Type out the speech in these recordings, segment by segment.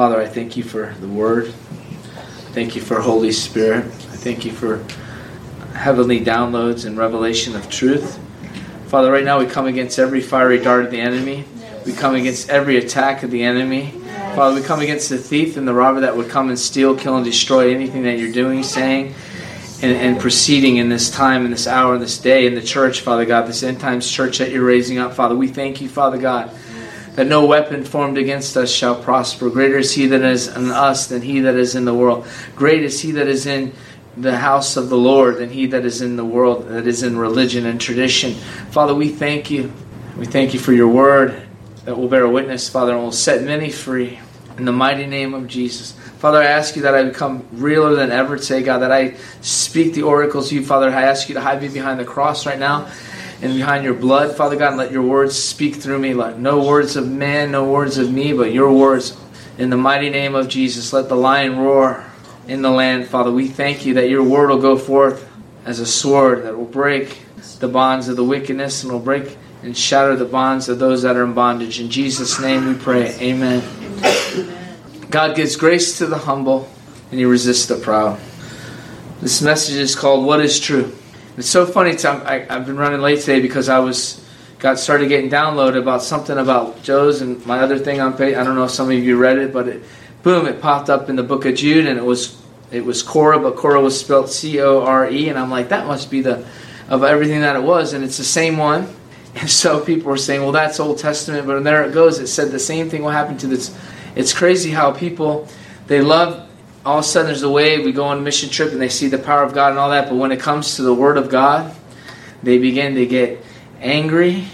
Father, I thank you for the Word. Thank you for Holy Spirit. I thank you for heavenly downloads and revelation of truth. Father, right now we come against every fiery dart of the enemy. We come against every attack of the enemy. Father, we come against the thief and the robber that would come and steal, kill, and destroy anything that you're doing, saying, and, and proceeding in this time, in this hour, in this day, in the church, Father God, this end times church that you're raising up, Father. We thank you, Father God, that no weapon formed against us shall prosper. Greater is he that is in us than he that is in the world. Great is he that is in the house of the Lord than he that is in the world, that is in religion and tradition. Father, we thank you. We thank you for your word that will bear witness, Father, and will set many free. In the mighty name of Jesus. Father, I ask you that I become realer than ever today, God, that I speak the oracles of you, Father. I ask you to hide me behind the cross right now and behind your blood, Father God, let your words speak through me. Let no words of man, no words of me, but your words. In the mighty name of Jesus, let the lion roar in the land, Father. We thank you that your word will go forth as a sword that will break the bonds of the wickedness and will break and shatter the bonds of those that are in bondage. In Jesus' name we pray. Amen. God gives grace to the humble and he resists the proud. This message is called What is True? It's so funny. I, I've been running late today because I was got started getting downloaded about something about Joe's and my other thing on page. I don't know if some of you read it, but it, boom, it popped up in the book of Jude, and it was it was Korah, but Korah was spelled C O R E, and I'm like, that must be the of everything that it was, and it's the same one. And so people were saying, well, that's Old Testament, but there it goes. It said the same thing will happen to this. It's crazy how people they love. All of a sudden, there's a wave. We go on a mission trip, and they see the power of God and all that. But when it comes to the Word of God, they begin to get angry,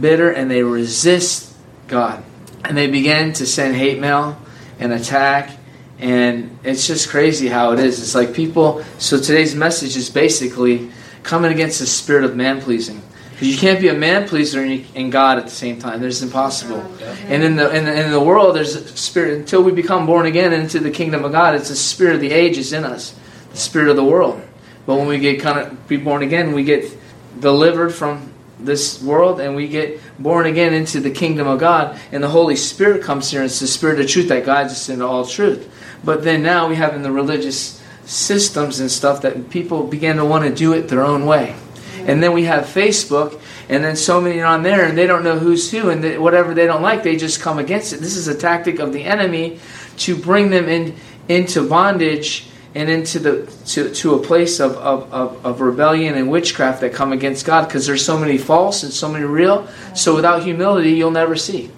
bitter, and they resist God. And they begin to send hate mail and attack. And it's just crazy how it is. It's like people. So today's message is basically coming against the spirit of man pleasing. Because you can't be a man pleaser and God at the same time. There's impossible. And in the, in the in the world, there's a spirit until we become born again into the kingdom of God. It's the spirit of the age is in us, the spirit of the world. But when we get kind of be born again, we get delivered from this world and we get born again into the kingdom of God. And the Holy Spirit comes here. And it's the spirit of truth that guides us into all truth. But then now we have in the religious systems and stuff that people begin to want to do it their own way. And then we have Facebook, and then so many are on there, and they don't know who's who, and they, whatever they don't like, they just come against it. This is a tactic of the enemy to bring them in into bondage and into the to, to a place of, of, of, of rebellion and witchcraft that come against God because there's so many false and so many real. So without humility, you'll never see,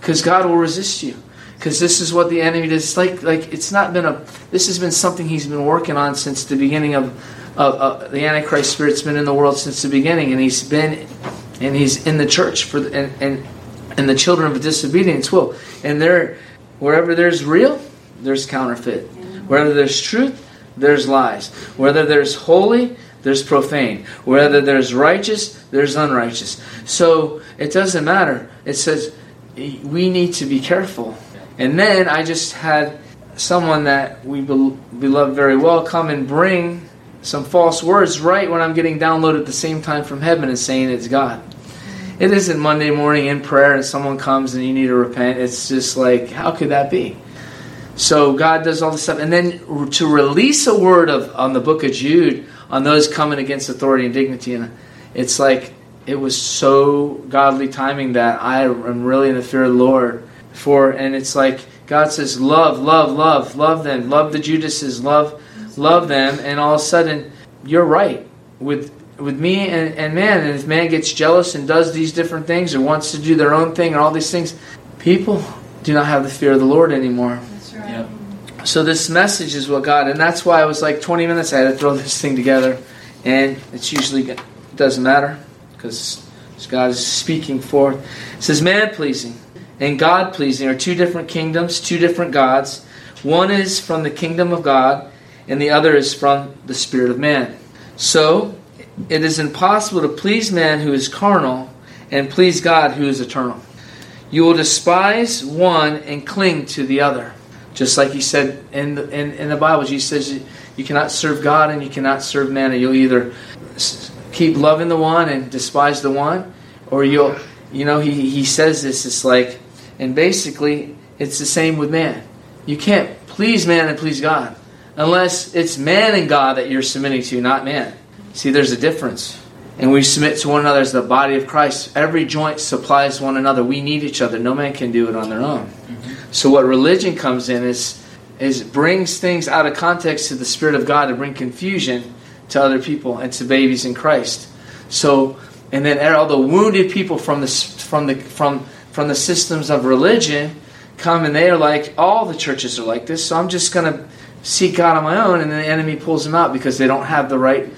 because God will resist you because this is what the enemy does. It's like like it's not been a. This has been something he's been working on since the beginning of the Antichrist spirit's been in the world since the beginning, and he's been, and he's in the church for, the, and and and the children of disobedience will, and there, wherever there's real, there's counterfeit. Wherever there's truth, there's lies. Whether there's holy, there's profane. Whether there's righteous, there's unrighteous. So it doesn't matter. It says we need to be careful. And then I just had someone that we beloved very well come and bring some false words right when I'm getting downloaded at the same time from heaven and saying it's God. It isn't Monday morning in prayer and someone comes and you need to repent. It's just like, how could that be? So God does all this stuff. And then to release a word of on the book of Jude on those coming against authority and dignity. And it's like, it was so godly timing that I am really in the fear of the Lord for. And it's like, God says, love, love, love, love them. Love the Judases, love love them, and all of a sudden, you're right with with me and, and man. And if man gets jealous and does these different things or wants to do their own thing and all these things, people do not have the fear of the Lord anymore. That's right. Yep. So this message is what God, and that's why I was like 20 minutes. I had to throw this thing together, and it's usually it doesn't matter because God is speaking forth. It says man pleasing and God pleasing are two different kingdoms, two different gods. One is from the kingdom of God, and the other is from the spirit of man. So, it is impossible to please man who is carnal and please God who is eternal. You will despise one and cling to the other. Just like he said in the, in, in the Bible, Jesus says you cannot serve God and you cannot serve man. And you'll either keep loving the one and despise the one, or you'll, you know, he, he says this, it's like, and basically, it's the same with man. You can't please man and please God unless it's man and God that you're submitting to, not man. See, there's a difference. And we submit to one another as the body of Christ. Every joint supplies one another. We need each other. No man can do it on their own. Mm-hmm. So what religion comes in is is brings things out of context to the Spirit of God to bring confusion to other people and to babies in Christ. So and then all the wounded people from the from the from from the systems of religion come and they are like all the churches are like this. So I'm just gonna seek God on my own, and the enemy pulls them out because they don't have the right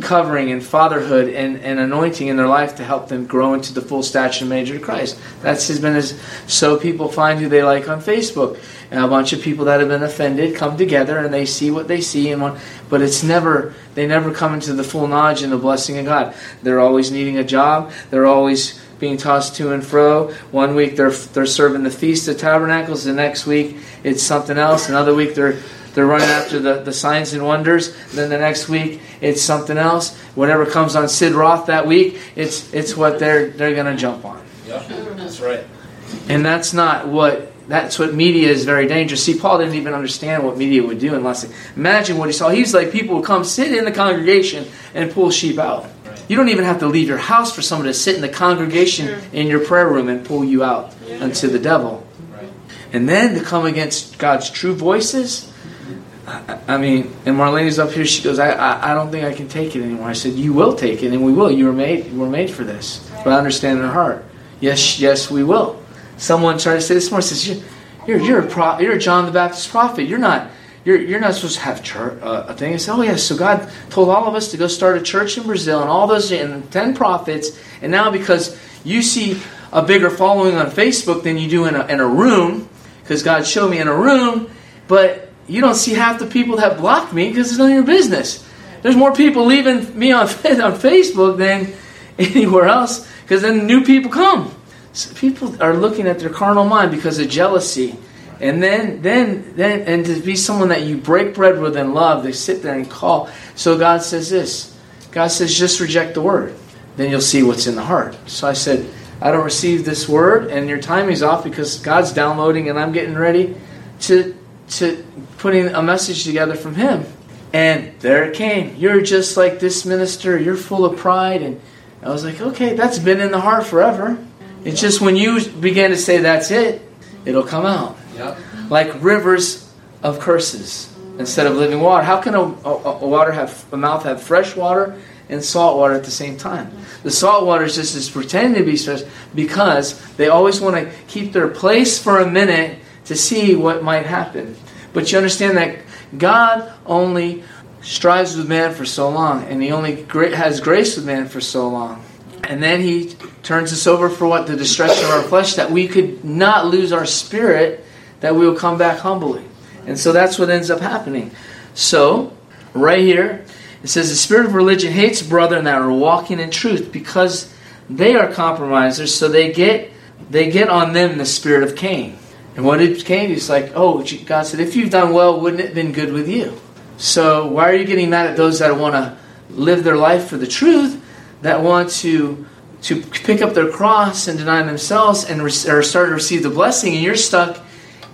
covering and fatherhood and, and anointing in their life to help them grow into the full stature and measure of Christ. That's has been as so people find who they like on Facebook. And a bunch of people that have been offended come together and they see what they see and one but it's never they never come into the full knowledge and the blessing of God. They're always needing a job, they're always being tossed to and fro. One week they're they're serving the feast of tabernacles, the next week it's something else, another week they're they're running after the, the signs and wonders. Then the next week, it's something else. Whatever comes on Sid Roth that week, it's it's what they're they're going to jump on. Yeah, that's right. And that's not what that's what media is very dangerous. See, Paul didn't even understand what media would do unless imagine what he saw. He's like people would come sit in the congregation and pull sheep out. Right. You don't even have to leave your house for someone to sit in the congregation sure. in your prayer room and pull you out yeah. unto the devil. Right. And then to come against God's true voices I mean, and Marlene's up here. She goes, I, I, I, don't think I can take it anymore. I said, You will take it, and we will. You were made, were made for this. But I understand in her heart. Yes, yes, we will. Someone tried to say this morning. Says, You're, you're a pro, you're a John the Baptist prophet. You're not. You're, you're not supposed to have church, uh, a thing. I said, Oh yes. So God told all of us to go start a church in Brazil, and all those and ten prophets. And now because you see a bigger following on Facebook than you do in a, in a room, because God showed me in a room, but you don't see half the people that block me because it's none of your business. There's more people leaving me on, on Facebook than anywhere else because then new people come. So people are looking at their carnal mind because of jealousy. And then, then, then, and to be someone that you break bread with and love, they sit there and call. So God says this God says, just reject the word. Then you'll see what's in the heart. So I said, I don't receive this word, and your timing's off because God's downloading and I'm getting ready to to putting a message together from him. And there it came. You're just like this minister. You're full of pride. And I was like, okay, that's been in the heart forever. It's just when you begin to say that's it, it'll come out. Yep. Like rivers of curses instead of living water. How can a, a, a, water have a mouth have fresh water and salt water at the same time? The salt water is just is pretending to be fresh because they always want to keep their place for a minute to see what might happen. But you understand that God only strives with man for so long, and He only has grace with man for so long. And then He turns us over for what? The destruction of our flesh, that we could not lose our spirit, that we will come back humbly. And so that's what ends up happening. So, right here, it says, The spirit of religion hates brethren that are walking in truth because they are compromisers, so they get they get on them the spirit of Cain. And what it came, he's like, oh, God said, if you've done well, wouldn't it have been good with you? So why are you getting mad at those that want to live their life for the truth, that want to to pick up their cross and deny themselves and re- are starting to receive the blessing, and you're stuck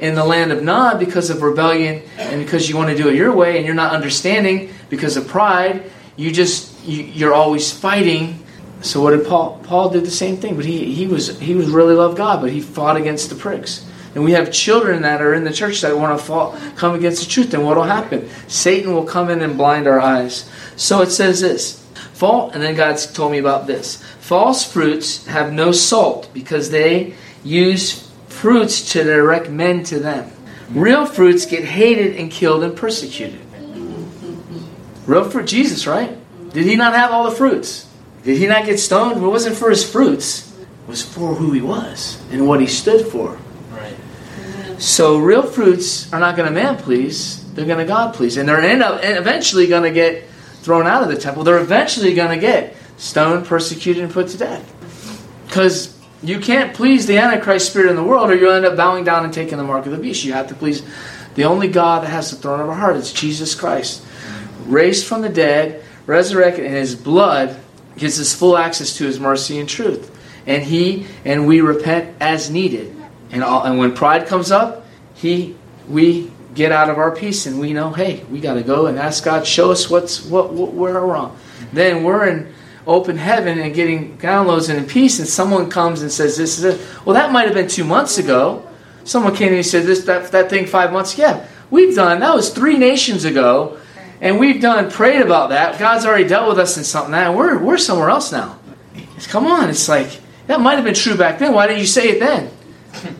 in the land of Nod because of rebellion and because you want to do it your way, and you're not understanding because of pride. You just you, you're always fighting. So what did Paul? Paul did the same thing, but he he was he was really loved God, but he fought against the pricks and we have children that are in the church that want to fall, come against the truth, then what will happen? Satan will come in and blind our eyes. So it says this. Fall, and then God told me about this. False fruits have no salt because they use fruits to direct men to them. Real fruits get hated and killed and persecuted. Real fruit, Jesus, right? Did he not have all the fruits? Did he not get stoned? It wasn't for his fruits. It was for who he was and what he stood for. So real fruits are not going to man please; they're going to God please, and they're end up eventually going to get thrown out of the temple. They're eventually going to get stoned, persecuted, and put to death. Because you can't please the Antichrist spirit in the world, or you'll end up bowing down and taking the mark of the beast. You have to please the only God that has the throne of our heart. It's Jesus Christ, raised from the dead, resurrected, and His blood gives us full access to His mercy and truth. And He and we repent as needed. And, all, and when pride comes up, he we get out of our peace and we know, hey, we got to go and ask God, show us what's what, what we're wrong. Then we're in open heaven and getting downloads and in peace, and someone comes and says, "This is it." Well, that might have been two months ago. Someone came and said, "This that that thing five months." Yeah, we've done that was three nations ago, and we've done prayed about that. God's already dealt with us in something that, we're we're somewhere else now. Come on, it's like that might have been true back then. Why didn't you say it then?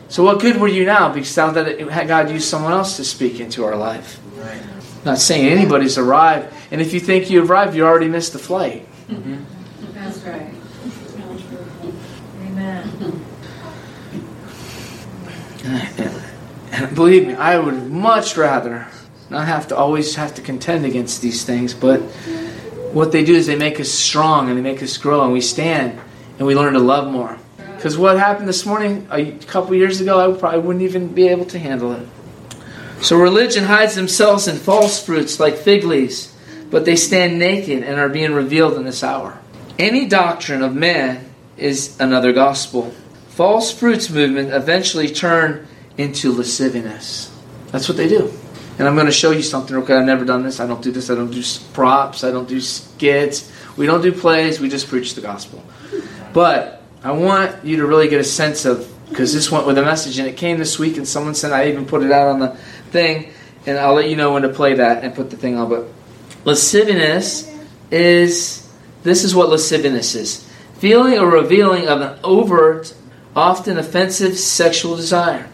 So what good were you now? Because now that God used someone else to speak into our life. Right. Not saying anybody's arrived, and if you think you arrived, you already missed the flight. Mm-hmm. That's right. Amen. And believe me, I would much rather not have to always have to contend against these things, but what they do is they make us strong and they make us grow and we stand and we learn to love more. Because what happened this morning, a couple years ago, I probably wouldn't even be able to handle it. So religion hides themselves in false fruits like fig leaves, but they stand naked and are being revealed in this hour. Any doctrine of man is another gospel. False fruits movement eventually turn into lasciviousness. That's what they do. And I'm going to show you something. Okay, I've never done this. I don't do this. I don't do props. I don't do skits. We don't do plays. We just preach the gospel. But I want you to really get a sense of because this went with a message and it came this week and someone said I even put it out on the thing and I'll let you know when to play that and put the thing on. But lasciviousness is this is what lasciviousness is feeling or revealing of an overt, often offensive sexual desire.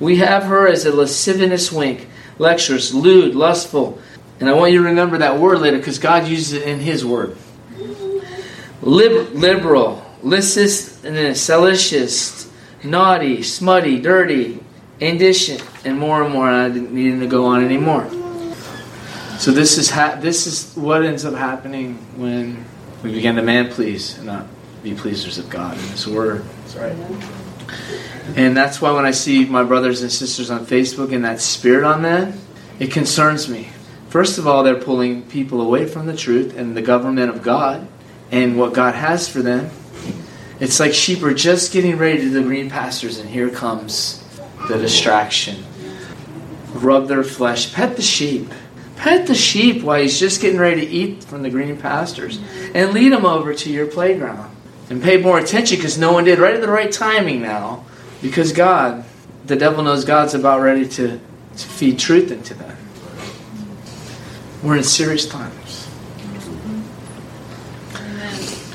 We have her as a lascivious wink, lectures, lewd, lustful. And I want you to remember that word later because God uses it in His word. Lib- liberal, licentious, salacious, naughty, smutty, dirty, indecent, and more and more. And I didn't need to go on anymore. So this is ha- this is what ends up happening when we begin to man please and not be pleasers of God in His Word. That's right. And that's why when I see my brothers and sisters on Facebook and that spirit on them, it concerns me. First of all, they're pulling people away from the truth and the government of God and what God has for them. It's like sheep are just getting ready to the green pastures, and here comes the distraction. Rub their flesh, pet the sheep. Pet the sheep while he's just getting ready to eat from the green pastures, and lead him over to your playground. And pay more attention because no one did. Right at the right timing now, because God, the devil knows God's about ready to, to feed truth into them. We're in serious times.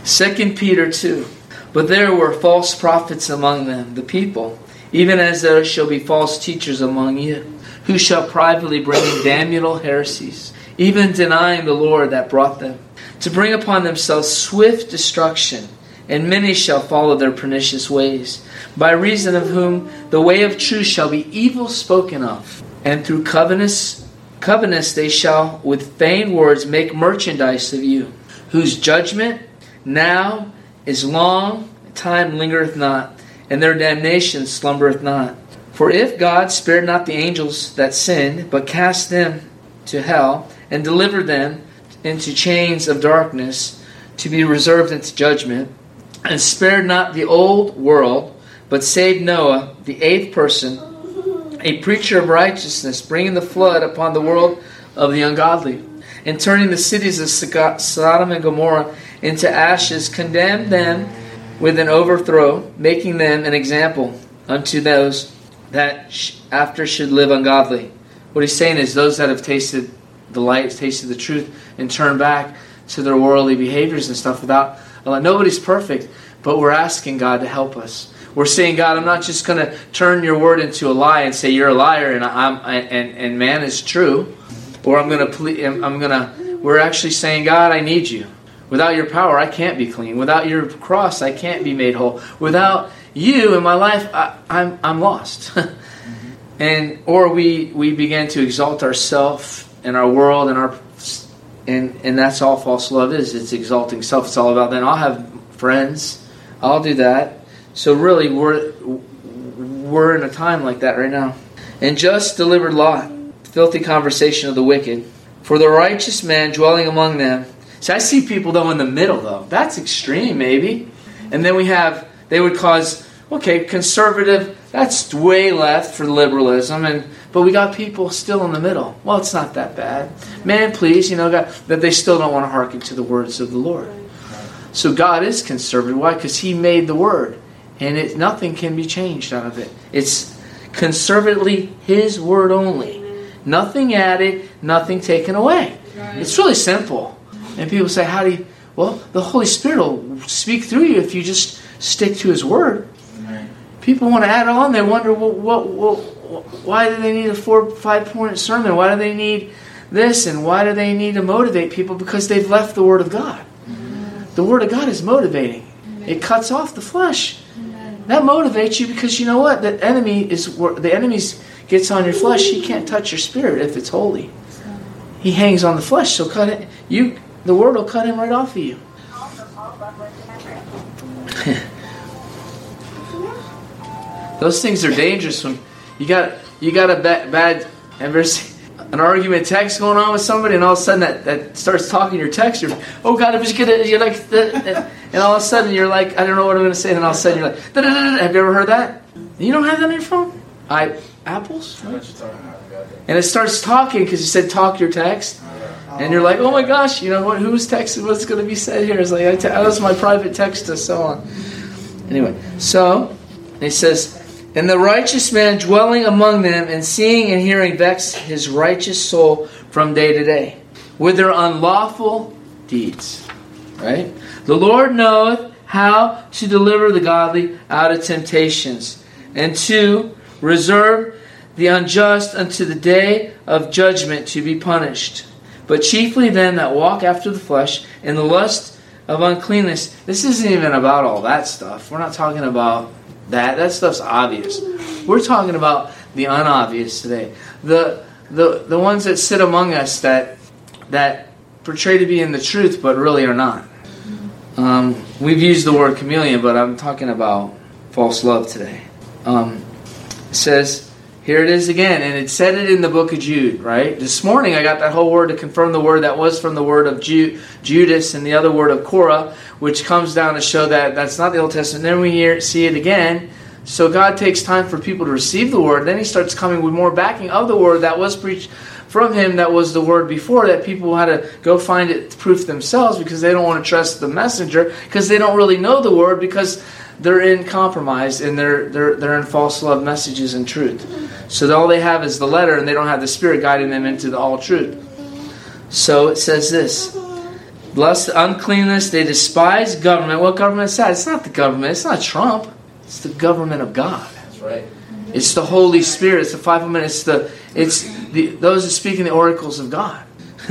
Second Peter 2. But there were false prophets among them, the people, even as there shall be false teachers among you, who shall privately bring in damnable heresies, even denying the Lord that brought them, to bring upon themselves swift destruction. And many shall follow their pernicious ways, by reason of whom the way of truth shall be evil spoken of. And through covenants, they shall with vain words make merchandise of you, whose judgment now is long, time lingereth not, and their damnation slumbereth not. For if God spared not the angels that sinned, but cast them to hell, and delivered them into chains of darkness, to be reserved unto judgment, and spared not the old world, but saved Noah, the eighth person, a preacher of righteousness, bringing the flood upon the world of the ungodly, and turning the cities of Sodom and Gomorrah into ashes, condemned them with an overthrow, making them an example unto those that after should live ungodly. What he's saying is those that have tasted the light, tasted the truth, and turned back to their worldly behaviors and stuff without nobody's perfect, but we're asking God to help us. We're saying, God, I'm not just going to turn your word into a lie and say you're a liar and I'm and, and man is true, or I'm going to ple- I'm going to. We're actually saying, God, I need you. Without your power, I can't be clean. Without your cross, I can't be made whole. Without you in my life, I, am I'm, I'm lost. and or we we begin to exalt ourselves and our world and our and and that's all false love is. It's exalting self. It's all about then I'll have friends. I'll do that. So really, we're we're in a time like that right now. And just delivered Lot, filthy conversation of the wicked, for the righteous man dwelling among them See, I see people though in the middle though. That's extreme, maybe. And then we have they would cause okay conservative. That's way left for liberalism, and But we got people still in the middle. Well, it's not that bad. Man, please, you know, God, that they still don't want to hearken to the words of the Lord. So God is conservative. Why? Because He made the Word, and it, nothing can be changed out of it. It's conservatively His Word only. Nothing added, nothing taken away. It's really simple. And people say, "How do you?" Well, the Holy Spirit will speak through you if you just stick to His Word. People want to add on. They wonder, well, what, what, why do they need a four, five point sermon? Why do they need this? And why do they need to motivate people? Because they've left the Word of God. The Word of God is motivating. It cuts off the flesh. That motivates you because you know what? The enemy is the enemy gets on your flesh. He can't touch your spirit if it's holy. He hangs on the flesh. So cut it. You the Word will cut him right off of you. Those things are dangerous when you got you got a bad, bad ever see an argument text going on with somebody, and all of a sudden that, that starts talking your text. You're, oh God, I was gonna. You're like, and all of a sudden you're like, I don't know what I'm gonna say, and all of a sudden you're like, have you ever heard that? You don't have that on your phone? I apples. And it starts talking because you said talk your text. And you're like, oh my gosh, you know what? Who's texting? What's going to be said here? It's like I te- that was my private text to so on. Anyway, so he says, and the righteous man dwelling among them and seeing and hearing vex his righteous soul from day to day with their unlawful deeds. Right? The Lord knoweth how to deliver the godly out of temptations and to reserve the unjust unto the day of judgment to be punished. But chiefly them that walk after the flesh in the lust of uncleanness. This isn't even about all that stuff. We're not talking about that that stuff's obvious. We're talking about the unobvious today. The the the ones that sit among us that that portray to be in the truth but really are not. Um, we've used the word chameleon, but I'm talking about false love today. Um, it says, here it is again, and it said it in the book of Jude, right? This morning I got that whole word to confirm the word that was from the word of Ju- Judas and the other word of Korah, which comes down to show that that's not the Old Testament. Then we hear, see it again. So God takes time for people to receive the word. Then He starts coming with more backing of the word that was preached from Him, that was the word before, that people had to go find it proof themselves because they don't want to trust the messenger because they don't really know the word because they're in compromise and they're, they're, they're in false love messages and truth. So all they have is the letter and they don't have the Spirit guiding them into the all truth. So it says this Bless uncleanness, they despise government. What government is that? It's not the government, it's not Trump. It's the government of God. That's right. It's the Holy Spirit. It's the five minutes. It's the it's the those who speak in the oracles of God.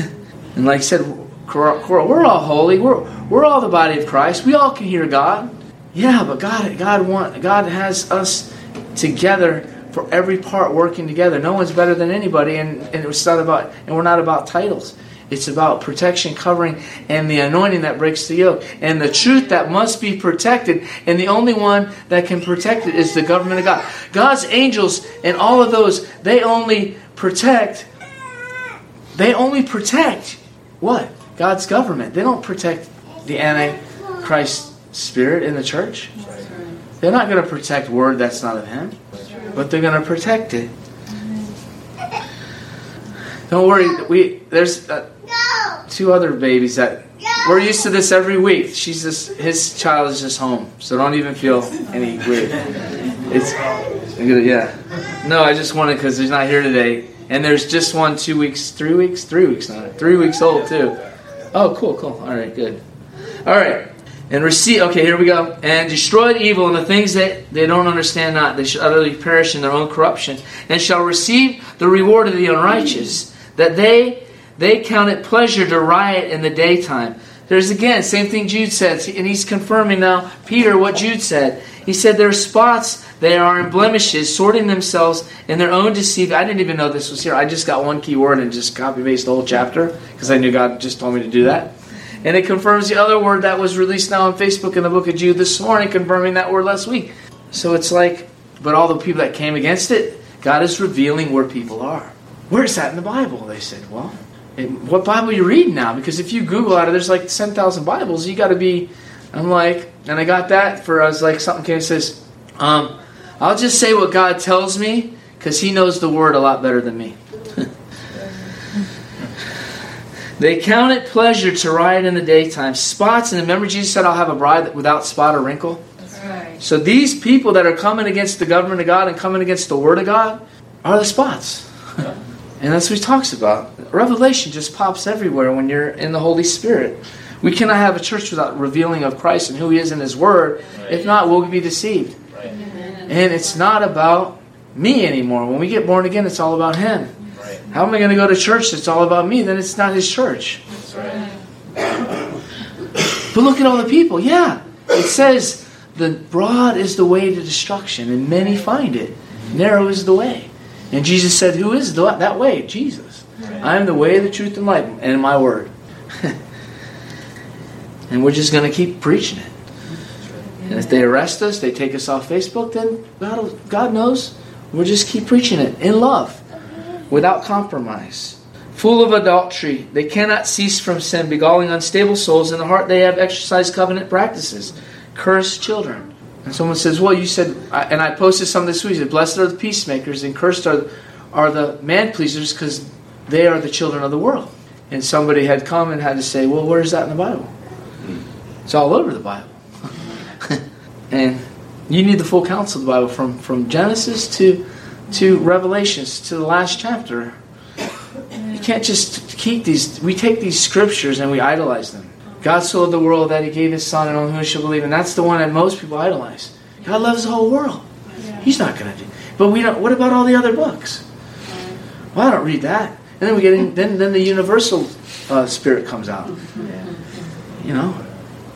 and like I said, we're all holy. We're we're all the body of Christ. We all can hear God. Yeah, but God God want God has us together for every part working together. No one's better than anybody, and, and it's not about and we're not about titles. It's about protection, covering, and the anointing that breaks the yoke, and the truth that must be protected. And the only one that can protect it is the government of God. God's angels and all of those, they only protect. They only protect what? God's government. They don't protect the Antichrist spirit in the church. They're not going to protect word that's not of Him, but they're going to protect it. Don't worry. We there's uh, two other babies that we're used to this every week. She's just his child is just home, so don't even feel any weird. It's yeah. No, I just wanted because he's not here today, and there's just one two weeks, three weeks, three weeks now, three weeks old too. Oh, cool, cool. All right, good. All right. And receive, okay, here we go. And destroyed evil and the things that they don't understand not. They shall utterly perish in their own corruption, and shall receive the reward of the unrighteous, that they they count it pleasure to riot in the daytime. There's again, same thing Jude says, and he's confirming now, Peter, what Jude said. He said there are spots, they are in blemishes, sorting themselves in their own deceit. I didn't even know this was here. I just got one key word and just copy paste the whole chapter because I knew God just told me to do that. And it confirms the other word that was released now on Facebook in the book of Jude this morning, confirming that word last week. So it's like, but all the people that came against it, God is revealing where people are. Where's that in the Bible? They said, well, what Bible you reading now? Because if you Google out of there's like 10,000 Bibles, you got to be. I'm like, and I got that for, I was like, something came and says, um, I'll just say what God tells me Because he knows the word a lot better than me. they count it pleasure to ride in the daytime. Spots, and remember Jesus said, I'll have a bride without spot or wrinkle? That's right. So these people that are coming against the government of God and coming against the word of God are the spots. And that's what he talks about. Revelation just pops everywhere when you're in the Holy Spirit. We cannot have a church without revealing of Christ and who He is in His Word. If not, we'll be deceived. Right. And it's not about me anymore. When we get born again, it's all about Him. Right. How am I going to go to church that's all about me? Then it's not His church. That's right. But look at all the people. Yeah. It says, the broad is the way to destruction, and many find it. Narrow is the way. And Jesus said, Who is the, that way? Jesus. I am the way, the truth, and life, and my word. and we're just going to keep preaching it. And if they arrest us, they take us off Facebook, then God, God knows. We'll just keep preaching it in love, without compromise. Full of adultery, they cannot cease from sin, beguiling unstable souls. In the heart, they have exercised covenant practices. Cursed children. And someone says, Well, you said, and I posted some this week, that blessed are the peacemakers, and cursed are, are the man pleasers, because they are the children of the world. And somebody had come and had to say, Well, where is that in the Bible? It's all over the Bible. and you need the full counsel of the Bible from, from Genesis to, to Revelations to the last chapter. You can't just keep these. We take these scriptures and we idolize them. God so loved the world that He gave His Son, and only who shall believe. And that's the one that most people idolize. God loves the whole world. He's not going to do. But we don't. What about all the other books? Well, I don't read that. And then we get in, then then the universal uh, spirit comes out. You know,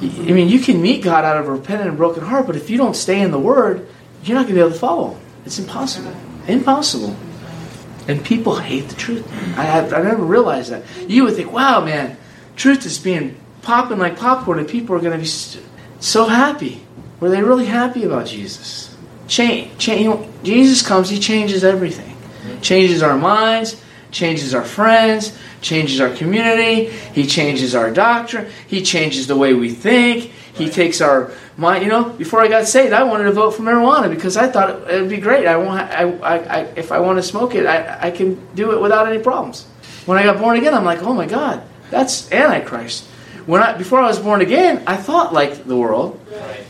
I mean, you can meet God out of a repentant and broken heart, but if you don't stay in the Word, you're not going to be able to follow Him. It's impossible. Impossible. And people hate the truth. I, I, I never realized that. You would think, wow, man, truth is being popping like popcorn, and people are going to be st- so happy. Were they really happy about Jesus? Change, change. You know, Jesus comes, He changes everything. Mm-hmm. Changes our minds, changes our friends, changes our community. He changes our doctrine. He changes the way we think. He takes our mind. You know, before I got saved, I wanted to vote for marijuana because I thought it would be great. I want, I, I, I, if I want to smoke it, I, I can do it without any problems. When I got born again, I'm like, oh my God, that's Antichrist. When I, before I was born again, I thought like the world.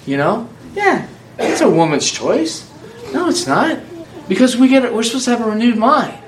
You know, yeah, it's a woman's choice. No, it's not, because we get, we're supposed to have a renewed mind.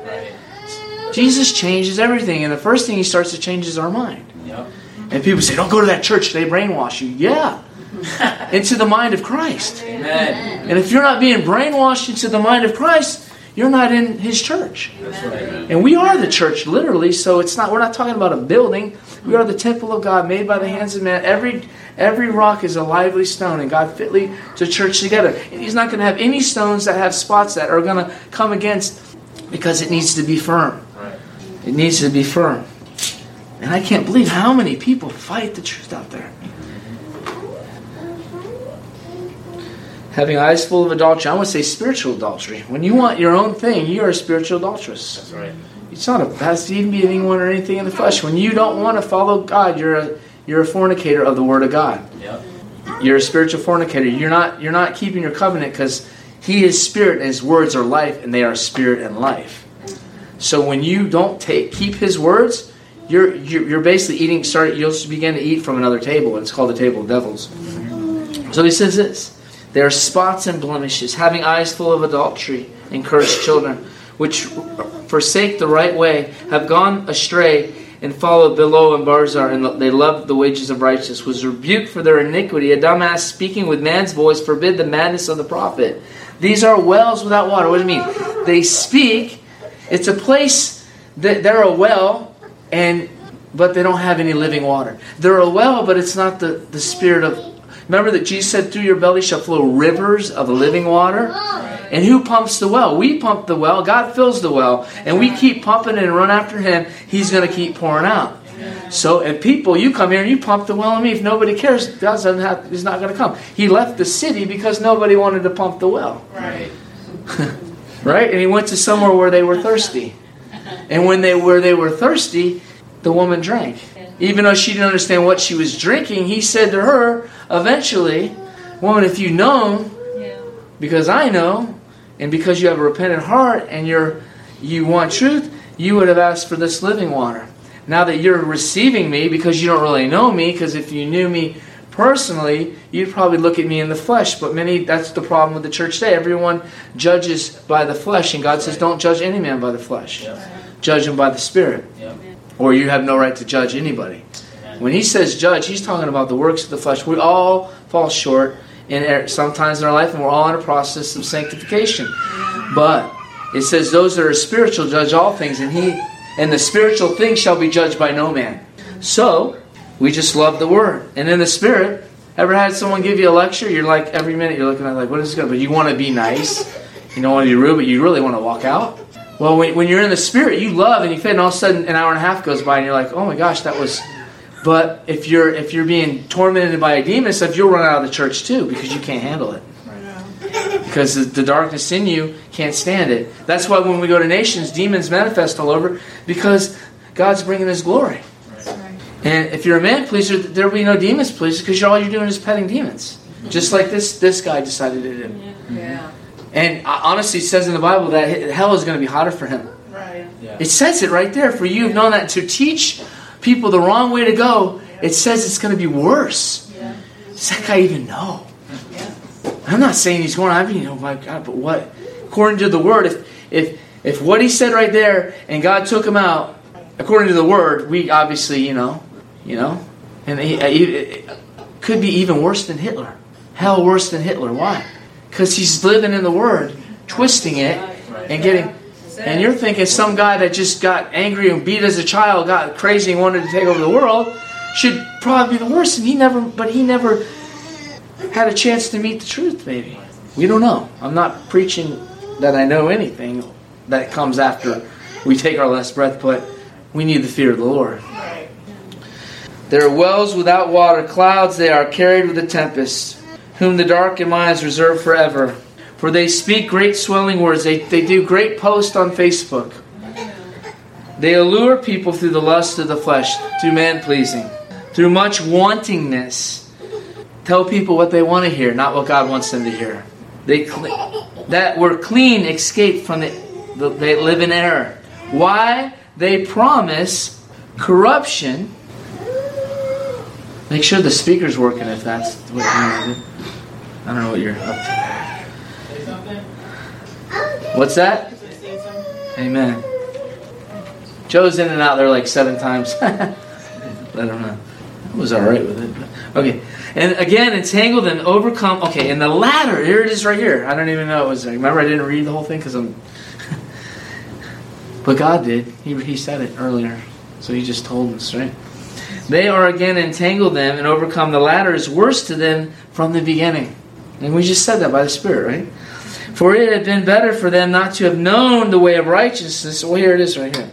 Jesus changes everything, and the first thing he starts to change is our mind. Yep. And people say, "Don't go to that church; they brainwash you." Yeah, into the mind of Christ. Amen. And if you're not being brainwashed into the mind of Christ, you're not in His church. Right. And we are the church, literally. So it's not. We're not talking about a building. We are the temple of God, made by the hands of man. Every every rock is a lively stone, and God fitly to church together. And He's not going to have any stones that have spots that are going to come against, because it needs to be firm. Right. It needs to be firm. And I can't believe how many people fight the truth out there. Having eyes full of adultery, I want to say spiritual adultery. When you want your own thing, you are a spiritual adulteress. That's right. It's not a has to even be anyone or anything in the flesh. When you don't want to follow God, you're a you're a fornicator of the Word of God. Yep. You're a spiritual fornicator. You're not you're not keeping your covenant because He is spirit and His words are life, and they are spirit and life. So when you don't take keep His words, you're you're, you're basically eating. Start you'll begin to eat from another table. It's called the table of devils. Mm-hmm. So He says this: there are spots and blemishes, having eyes full of adultery and cursed children, which forsake the right way, have gone astray and followed Balaam and Barzar, and they loved the wages of righteousness, was rebuked for their iniquity. A dumbass speaking with man's voice forbid the madness of the prophet. These are wells without water. What do you mean? They speak. It's a place that they're a well, and but they don't have any living water. They're a well, but it's not the, the spirit of. Remember that Jesus said, "Through your belly shall flow rivers of living water." And who pumps the well? We pump the well. God fills the well, and we keep pumping it and run after Him. He's going to keep pouring out. So, and people, you come here and you pump the well on me. If nobody cares, God doesn't have. He's not going to come. He left the city because nobody wanted to pump the well, Right. right? And he went to somewhere where they were thirsty. And when they were they were thirsty, the woman drank. Even though she didn't understand what she was drinking, he said to her, eventually, "Woman, if you know, Yeah. because I know, and because you have a repentant heart and you're you want truth, you would have asked for this living water. Now that you're receiving me because you don't really know me, because if you knew me personally, you'd probably look at me in the flesh. But many that's the problem with the church today. Everyone judges by the flesh, and God says, Don't judge any man by the flesh. Judge him by the spirit. Or you have no right to judge anybody. When he says judge, he's talking about the works of the flesh. We all fall short in sometimes in our life, and we're all in a process of sanctification. But it says those that are spiritual judge all things, and he and the spiritual things shall be judged by no man. So we just love the word, and in the spirit. Ever had someone give you a lecture? You're like every minute you're looking at like what is this going? But you want to be nice, you don't want to be rude, but you really want to walk out. Well, when, when you're in the spirit, you love and you fit, and all of a sudden an hour and a half goes by, and you're like, oh my gosh, that was but if you're if you're being tormented by a demon stuff, you'll run out of the church too because you can't handle it. Because the, darkness in you can't stand it. That's why when we go to nations, demons manifest all over because God's bringing His glory. And if you're a man pleaser, there will be no demons pleaser because all you're doing is petting demons. Just like this this guy decided to do. Yeah. And honestly, it says in the Bible that hell is going to be hotter for him. Right. Yeah. It says it right there for you have known that to teach people the wrong way to go, it says it's going to be worse. Yeah. Does that guy even know? Yeah. I'm not saying he's going. I mean, oh my God, but what? According to the word, if if if what he said right there and God took him out, according to the word, we obviously, you know, you know, and he, he, it could be even worse than Hitler. Hell, worse than Hitler. Why? Because he's living in the word, twisting it, and getting and you're thinking some guy that just got angry and beat as a child, got crazy and wanted to take over the world, should probably be the worst. And he never, but he never had a chance to meet the truth. Maybe we don't know. I'm not preaching that I know anything that comes after we take our last breath, but we need the fear of the Lord. There are wells without water, clouds they are carried with a tempest, whom the dark in mind is reserved forever. For they speak great swelling words. They, they do great posts on Facebook. They allure people through the lust of the flesh, through man pleasing, through much wantingness. Tell people what they want to hear, not what God wants them to hear. They that were clean escape from the, the they live in error. Why? They promise corruption. Make sure the speaker's working if that's what you do. I don't know what you're up to. What's that? Amen. Joe's in and out there like seven times. I don't know. I was all right with it. Okay. And again, entangled and overcome. Okay, and the ladder, here it is right here. I don't even know it was. Remember, I didn't read the whole thing because I'm. but God did. He, he said it earlier. So he just told us, right? They are again entangled them and overcome. The ladder is worse to them from the beginning. And we just said that by the Spirit, right? For it had been better for them not to have known the way of righteousness. Well, here it is right here.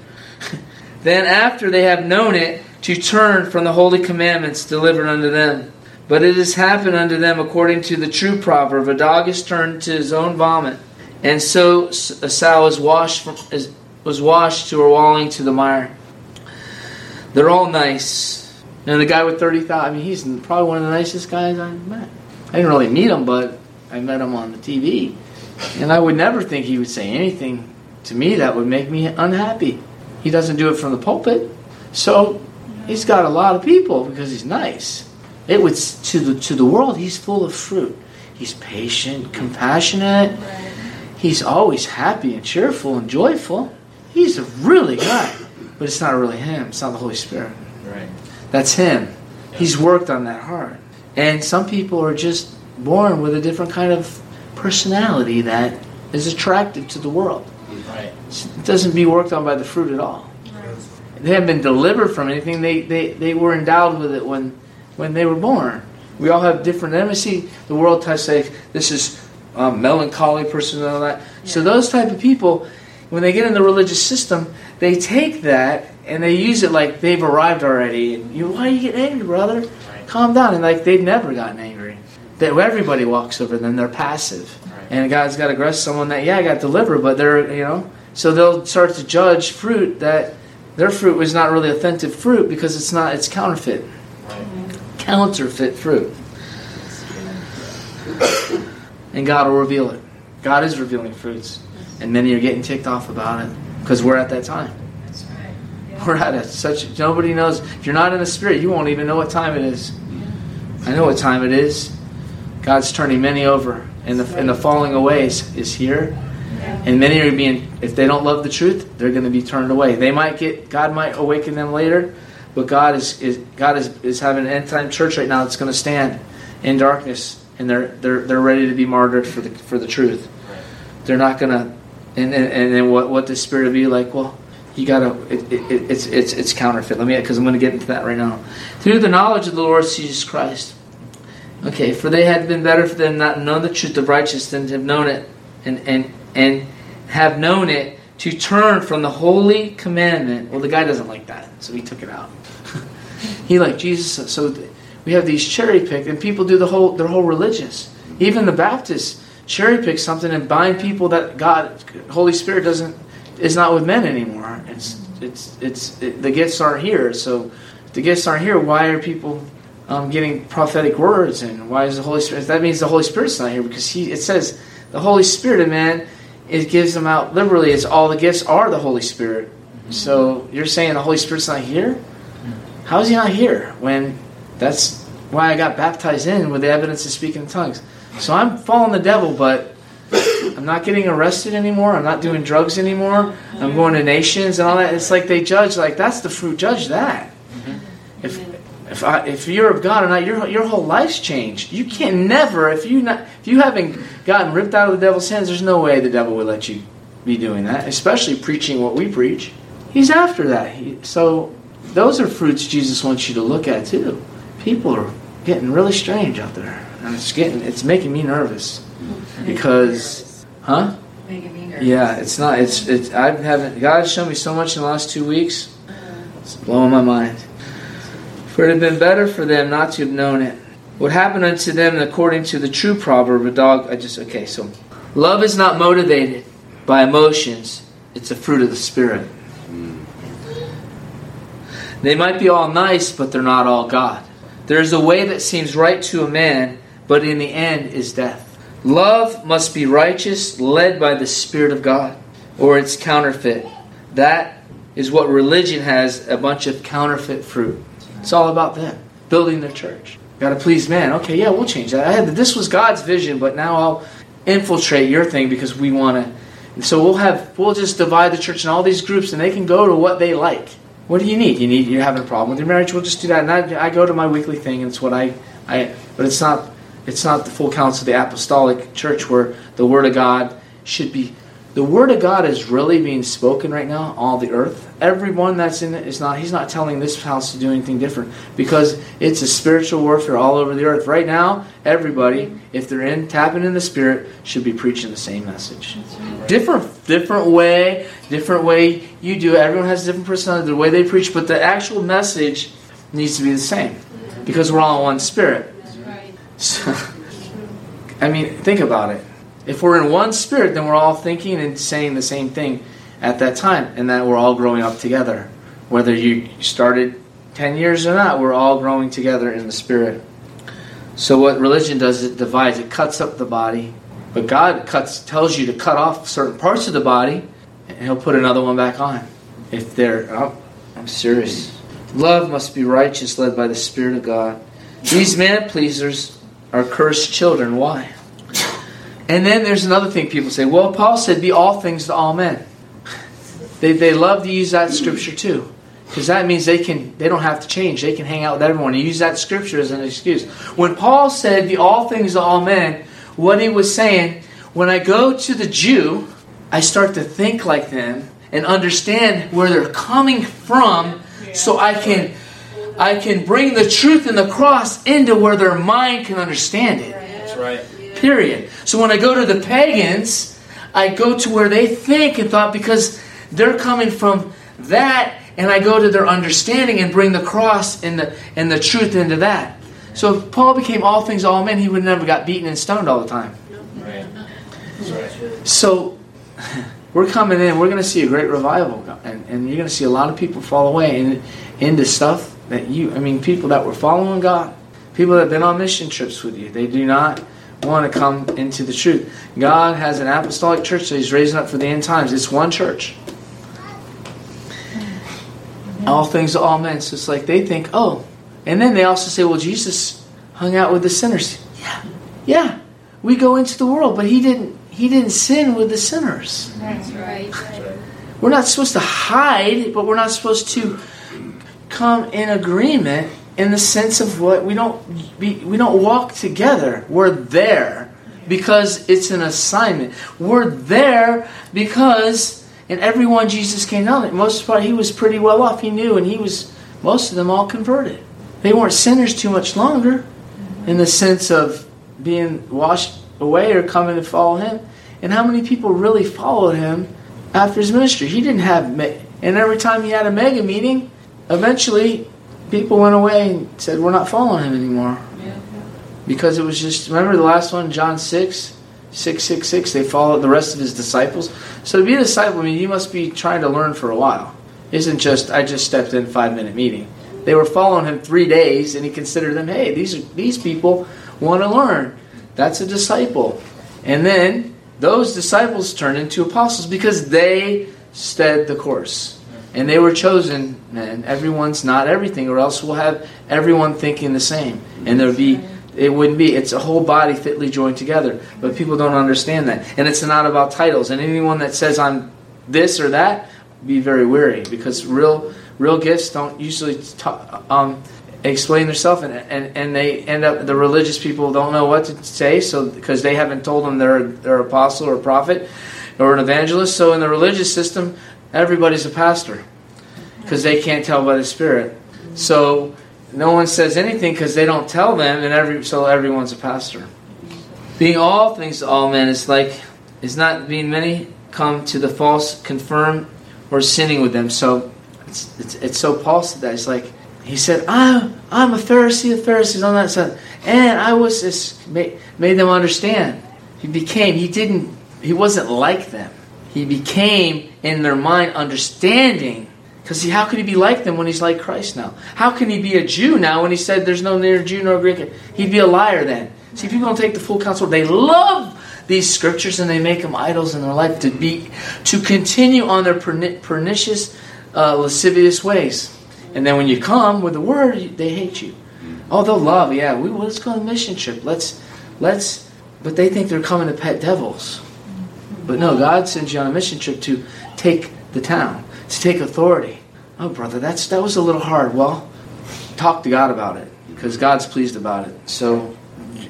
then, after they have known it, to turn from the holy commandments delivered unto them. But it has happened unto them according to the true proverb a dog is turned to his own vomit, and so a sow is washed, from, is, was washed to her walling to the mire. They're all nice. And the guy with 30,000, I mean, he's probably one of the nicest guys I've met. I didn't really meet him, but I met him on the TV. And I would never think he would say anything to me that would make me unhappy. He doesn't do it from the pulpit. So he's got a lot of people because he's nice. It would to the to the world he's full of fruit. He's patient, compassionate. He's always happy and cheerful and joyful. He's a really guy. But it's not really him. It's not the Holy Spirit. Right. That's him. He's worked on that heart. And some people are just born with a different kind of personality that is attractive to the world. Right. It doesn't be worked on by the fruit at all. Right. They haven't been delivered from anything. They, they, they were endowed with it when, when they were born. We all have different. See the world to say this is um, melancholy person and all that. Yeah. So those type of people, when they get in the religious system, they take that and they use it like they've arrived already. And you, why are you getting angry, brother? Right. Calm down. And like they've never gotten angry that everybody walks over them. They're passive, right. and God's got to grace someone that yeah, I got delivered, but they're you know. So they'll start to judge fruit that their fruit was not really authentic fruit because it's not. It's counterfeit, right. counterfeit fruit, and God will reveal it. God is revealing fruits, and many are getting ticked off about it because we're at that time. That's right. Yeah. We're at a, such nobody knows. If you're not in the spirit, you won't even know what time it is. I know what time it is. God's turning many over, and the and the falling away is, is here. Yeah. And many are being, if they don't love the truth, they're going to be turned away. They might get, God might awaken them later, but God is, is God is, is having an end time church right now that's going to stand in darkness, and they're they're they're ready to be martyred for the for the truth. They're not going to, and and and then what what the spirit will be like? Well, you got to it, it, it's it's it's counterfeit. Let me because I'm going to get into that right now. Through the knowledge of the Lord Jesus Christ. Okay, for they had been better for them not to know the truth of righteousness than to have known it and, and, and have known it to turn from the holy commandment. Well, the guy doesn't like that, so he took it out. he like Jesus. So we have these cherry picked, and people do the whole their whole religious. Even the Baptists cherry pick something and bind people that God, Holy Spirit doesn't is not with men anymore. It's it's it's it, the gifts aren't here. So if the gifts aren't here. Why are people um, getting prophetic words? And why is the Holy Spirit? That means the Holy Spirit's not here because he. It says the Holy Spirit of man. It gives them out liberally. It's all the gifts are the Holy Spirit. So you're saying the Holy Spirit's not here? How is he not here when that's why I got baptized in with the evidence of speaking in tongues? So I'm following the devil, but I'm not getting arrested anymore. I'm not doing drugs anymore. I'm going to nations and all that. It's like they judge like that's the fruit. Judge that. Mm-hmm. If if I, if you're of God or not, your your whole life's changed. You can never if you not if you haven't gotten ripped out of the devil's hands. There's no way the devil would let you be doing that, especially preaching what we preach. He's after that. He, so those are fruits Jesus wants you to look at too. People are getting really strange out there, and it's getting it's making me nervous because, huh? Making me nervous. Yeah, it's not. It's it's. I haven't. God has shown me so much in the last two weeks. It's blowing my mind. For it had been better for them not to have known it. What happened unto them, according to the true proverb, a dog. I just okay. So, love is not motivated by emotions. It's a fruit of the spirit. They might be all nice, but they're not all God. There is a way that seems right to a man, but in the end is death. Love must be righteous, led by the Spirit of God, or it's counterfeit. That is what religion has a bunch of counterfeit fruit. It's all about them building their church. Got to please man. Okay, yeah, we'll change that. I had this was God's vision, but now I'll infiltrate your thing because we want to. So we'll have we'll just divide the church in all these groups, and they can go to what they like. What do you need? You need you're having a problem with your marriage. We'll just do that. And I, I go to my weekly thing, and it's what I I. But it's not it's not the full counsel of the apostolic church where the word of God should be. The word of God is really being spoken right now, all the earth. Everyone that's in it is not. He's not telling this house to do anything different because it's a spiritual warfare all over the earth right now. Everybody, if they're in tapping in the spirit, should be preaching the same message. Different, different way, different way you do it. Everyone has a different personality, the way they preach, but the actual message needs to be the same because we're all one spirit. So, I mean, think about it. If we're in one spirit, then we're all thinking and saying the same thing at that time, and that we're all growing up together. Whether you started 10 years or not, we're all growing together in the spirit. So, what religion does, it divides, it cuts up the body. But God cuts, tells you to cut off certain parts of the body, and He'll put another one back on. If they're, oh, I'm serious. Love must be righteous, led by the Spirit of God. These man pleasers are cursed children. Why? And then there's another thing people say, well, Paul said, be all things to all men. They, they love to use that scripture too. Because that means they can they don't have to change. They can hang out with everyone and use that scripture as an excuse. When Paul said be all things to all men, what he was saying, when I go to the Jew, I start to think like them and understand where they're coming from so I can I can bring the truth and the cross into where their mind can understand it. That's right. Period. So when I go to the pagans, I go to where they think and thought because they're coming from that, and I go to their understanding and bring the cross and the and the truth into that. So if Paul became all things all men, he would never got beaten and stoned all the time. Right. That's right. So we're coming in. We're going to see a great revival, and, and you're going to see a lot of people fall away in, into stuff that you. I mean, people that were following God, people that have been on mission trips with you. They do not want to come into the truth. God has an apostolic church that He's raising up for the end times. It's one church. All things to all men. So it's like they think, oh. And then they also say, well, Jesus hung out with the sinners. Yeah. Yeah. We go into the world, but He didn't He didn't sin with the sinners. That's right. We're not supposed to hide, but we're not supposed to come in agreement in the sense of what we don't we, we don't walk together. We're there because it's an assignment. We're there because and everyone Jesus came down. Most part he was pretty well off. He knew, and he was most of them all converted. They weren't sinners too much longer, in the sense of being washed away or coming to follow him. And how many people really followed him after his ministry? He didn't have, me- and every time he had a mega meeting, eventually people went away and said, "We're not following him anymore." Because it was just remember the last one, John 6, 6, 6, 6, They followed the rest of his disciples. So to be a disciple, I mean, you must be trying to learn for a while. It isn't just I just stepped in five minute meeting. They were following him three days, and he considered them, hey, these are, these people want to learn. That's a disciple. And then those disciples turned into apostles because they stead the course. And they were chosen, and everyone's not everything, or else we'll have everyone thinking the same. And there'll be it wouldn't be. It's a whole body fitly joined together. But people don't understand that. And it's not about titles. And anyone that says I'm this or that, be very wary because real real gifts don't usually um, explain themselves, and, and and they end up the religious people don't know what to say, so because they haven't told them they're they're apostle or prophet or an evangelist. So in the religious system, everybody's a pastor because they can't tell by the Spirit. So no one says anything because they don't tell them, and every so everyone's a pastor. Being all things to all men is like is not being many come to the false confirm or sinning with them. So it's, it's, it's so Paul said that it's like he said I'm I'm a Pharisee of Pharisees on that side, and I was this made, made them understand. He became he didn't he wasn't like them. He became in their mind understanding because see how could he be like them when he's like Christ now? How can he be a Jew now when he said there's no neither Jew nor Greek? He'd be a liar then. See, people don't take the full counsel. They love these scriptures and they make them idols in their life to be to continue on their pernicious, uh, lascivious ways. And then when you come with the word, they hate you. Oh, they'll love. Yeah, we let's go on a mission trip. Let's let's. But they think they're coming to pet devils. But no, God sends you on a mission trip to take the town to take authority. Oh, brother, that's that was a little hard. Well, talk to God about it because God's pleased about it. So,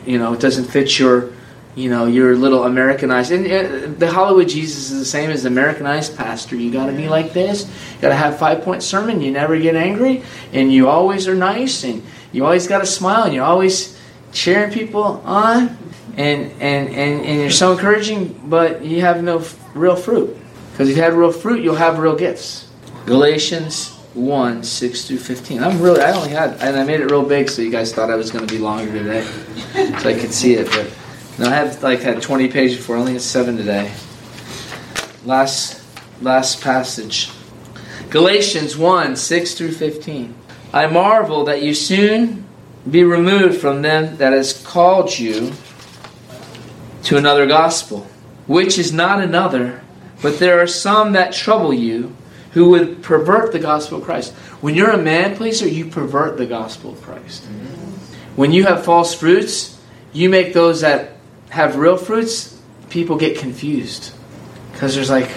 you know, it doesn't fit your, you know, your little Americanized. And the Hollywood Jesus is the same as the Americanized pastor. You got to be like this. You got to have five point sermon. You never get angry, and you always are nice, and you always got to smile, and you're always cheering people on, and and and and you're so encouraging, but you have no real fruit. Because if you had real fruit, you'll have real gifts. Galatians 1, 6 through 15. I'm really, I only had, and I made it real big so you guys thought I was going to be longer today. so I could see it. But no, I have like had 20 pages before, only had 7 today. Last, last passage. Galatians 1, 6 through 15. I marvel that you soon be removed from them that has called you to another gospel, which is not another but there are some that trouble you who would pervert the gospel of Christ. When you're a man pleaser, you pervert the gospel of Christ. When you have false fruits, you make those that have real fruits, people get confused. Because there's like,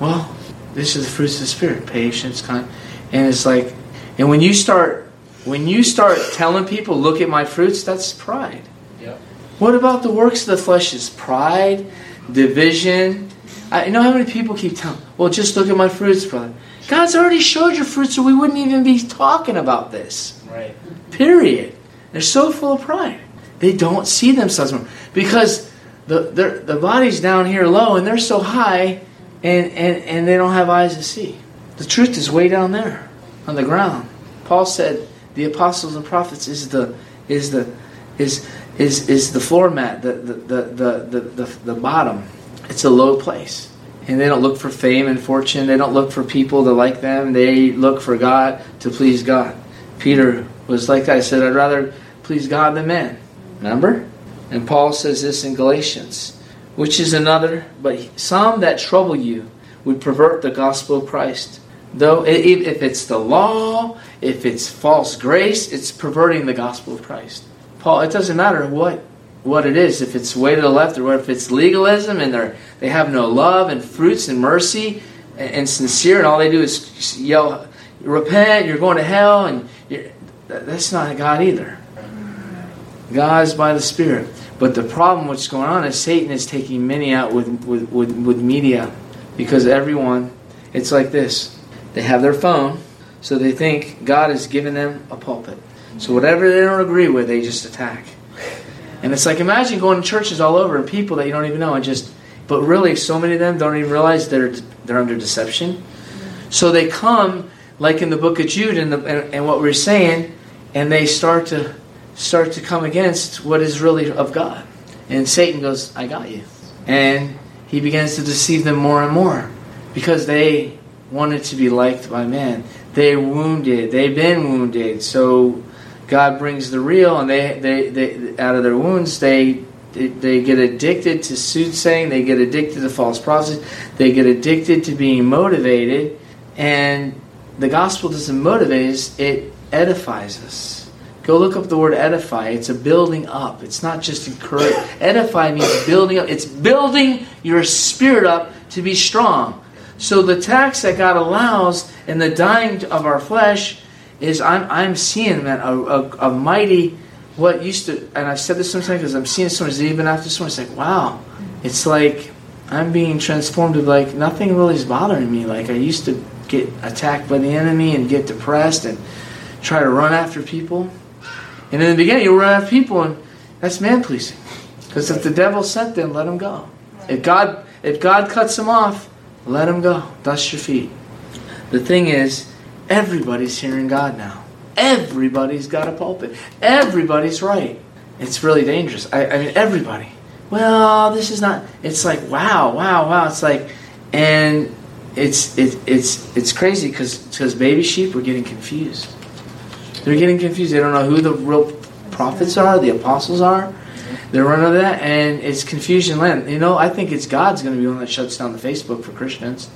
well, this is the fruits of the Spirit patience, kind. And it's like, and when you start. When you start telling people, look at my fruits, that's pride. What about the works of the flesh? Is pride, division, I know how many people keep telling, well, just look at my fruits, brother. God's already showed your fruits, so we wouldn't even be talking about this. Right. Period. They're so full of pride. They don't see themselves more. Because the, the body's down here low and they're so high and, and, and they don't have eyes to see. The truth is way down there on the ground. Paul said the apostles and prophets is the is the is is is the floor mat, the the, the, the, the, the bottom it's a low place. And they don't look for fame and fortune. They don't look for people to like them. They look for God to please God. Peter was like that. He said, I'd rather please God than man. Remember? And Paul says this in Galatians, which is another, but some that trouble you would pervert the gospel of Christ. Though if it's the law, if it's false grace, it's perverting the gospel of Christ. Paul, it doesn't matter what what it is, if it's way to the left or if it's legalism and they they have no love and fruits and mercy and, and sincere, and all they do is yell, "Repent! You're going to hell!" and that's not God either. God is by the Spirit. But the problem what's going on is Satan is taking many out with, with, with, with media because everyone, it's like this. They have their phone, so they think God has given them a pulpit. So whatever they don't agree with, they just attack. And it's like imagine going to churches all over and people that you don't even know and just but really so many of them don't even realize they're they're under deception. So they come like in the book of Jude and, the, and, and what we're saying, and they start to start to come against what is really of God. And Satan goes, I got you. And he begins to deceive them more and more because they wanted to be liked by man. They're wounded. They've been wounded. So God brings the real, and they, they, they out of their wounds, they, they, get addicted to soothsaying. They get addicted to false prophecies. They get addicted to being motivated. And the gospel doesn't motivate us, it edifies us. Go look up the word edify. It's a building up. It's not just encourage. edify means building up. It's building your spirit up to be strong. So the tax that God allows in the dying of our flesh is I'm I'm seeing man a, a, a mighty what used to and I've said this sometimes because I'm seeing so much even after so it's like wow it's like I'm being transformed to like nothing really is bothering me like I used to get attacked by the enemy and get depressed and try to run after people and in the beginning, you run after people, and that's man pleasing. Because if the devil sent them, let him go. If God, if God cuts them off, let him go. Dust your feet. The thing is, everybody's hearing God now. Everybody's got a pulpit. Everybody's right. It's really dangerous. I, I mean, everybody. Well, this is not. It's like wow, wow, wow. It's like, and it's it, it's it's crazy because because baby sheep are getting confused. They're getting confused. They don't know who the real prophets are, the apostles are. They're running that, and it's confusion land. You know, I think it's God's going to be the one that shuts down the Facebook for Christians.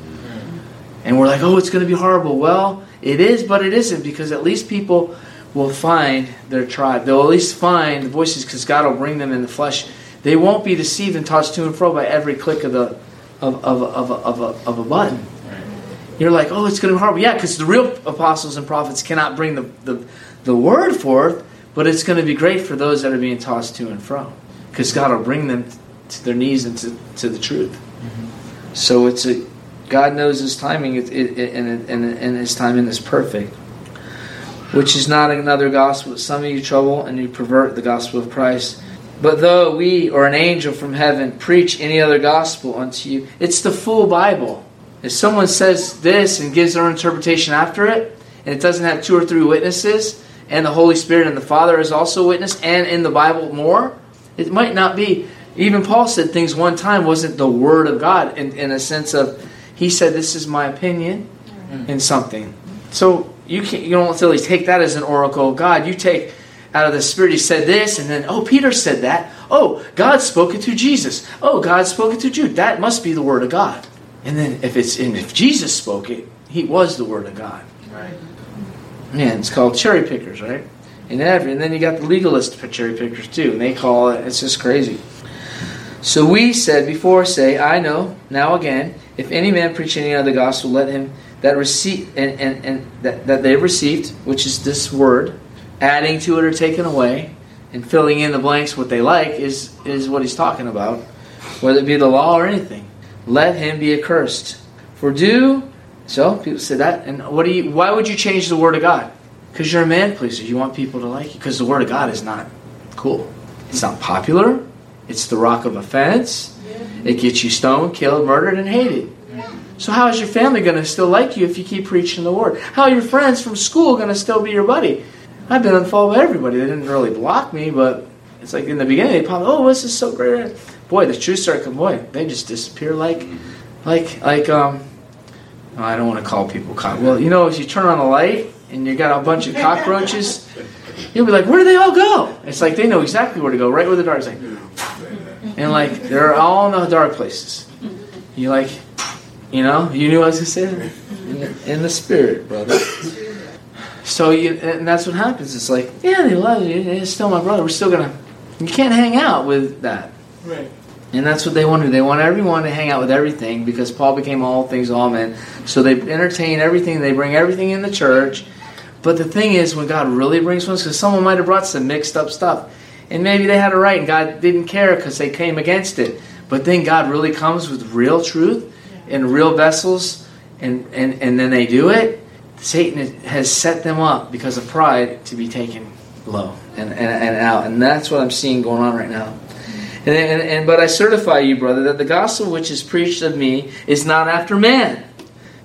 And we're like, oh, it's going to be horrible. Well, it is, but it isn't because at least people will find their tribe. They'll at least find the voices because God will bring them in the flesh. They won't be deceived and tossed to and fro by every click of the of, of, of, of, of, of a button. You're like, oh, it's going to be horrible. Yeah, because the real apostles and prophets cannot bring the, the, the word forth, but it's going to be great for those that are being tossed to and fro. Because God will bring them to their knees and to, to the truth. Mm-hmm. So it's a, God knows His timing, it, it, it, and, and, and His timing is perfect. Which is not another gospel. Some of you trouble and you pervert the gospel of Christ. But though we or an angel from heaven preach any other gospel unto you, it's the full Bible. If someone says this and gives their interpretation after it, and it doesn't have two or three witnesses, and the Holy Spirit and the Father is also witness, and in the Bible more, it might not be. Even Paul said things one time wasn't the Word of God in, in a sense of, he said, This is my opinion mm. in something. So you, can't, you don't really take that as an oracle of God. You take out of the Spirit, he said this, and then, oh, Peter said that. Oh, God spoke it to Jesus. Oh, God spoke it to Jude. That must be the Word of God. And then if it's and if Jesus spoke it, he was the word of God. Right. Man, it's called cherry pickers, right? And every and then you got the legalist for cherry pickers too, and they call it it's just crazy. So we said before, say, I know, now again, if any man preach any other gospel, let him that receive and, and, and that, that they received, which is this word, adding to it or taking away, and filling in the blanks what they like is is what he's talking about, whether it be the law or anything let him be accursed. For do so people say that, and what do you? Why would you change the word of God? Because you're a man pleaser. You want people to like you. Because the word of God is not cool. It's not popular. It's the rock of offense. It gets you stoned, killed, murdered, and hated. So how is your family going to still like you if you keep preaching the word? How are your friends from school going to still be your buddy? I've been unfollowed by everybody. They didn't really block me, but it's like in the beginning they pop. Oh, this is so great boy, the truth started coming. Boy, they just disappear like, like, like. Um, I don't want to call people cock. Well, you know, if you turn on a light and you got a bunch of cockroaches you'll be like, where do they all go? It's like they know exactly where to go, right where the dark is. Like, and like they're all in the dark places. You like, you know, you knew I was gonna say that in the, in the spirit, brother. So you, and that's what happens. It's like, yeah, they love you. It's still my brother. We're still gonna. You can't hang out with that. Right. And that's what they want to do. They want everyone to hang out with everything because Paul became all things, all men. So they entertain everything. They bring everything in the church. But the thing is, when God really brings one, because someone might have brought some mixed up stuff, and maybe they had it right, and God didn't care because they came against it. But then God really comes with real truth and real vessels, and, and, and then they do it. Satan has set them up because of pride to be taken low and, and, and out. And that's what I'm seeing going on right now. And, and, and, but I certify you, brother, that the gospel which is preached of me is not after man,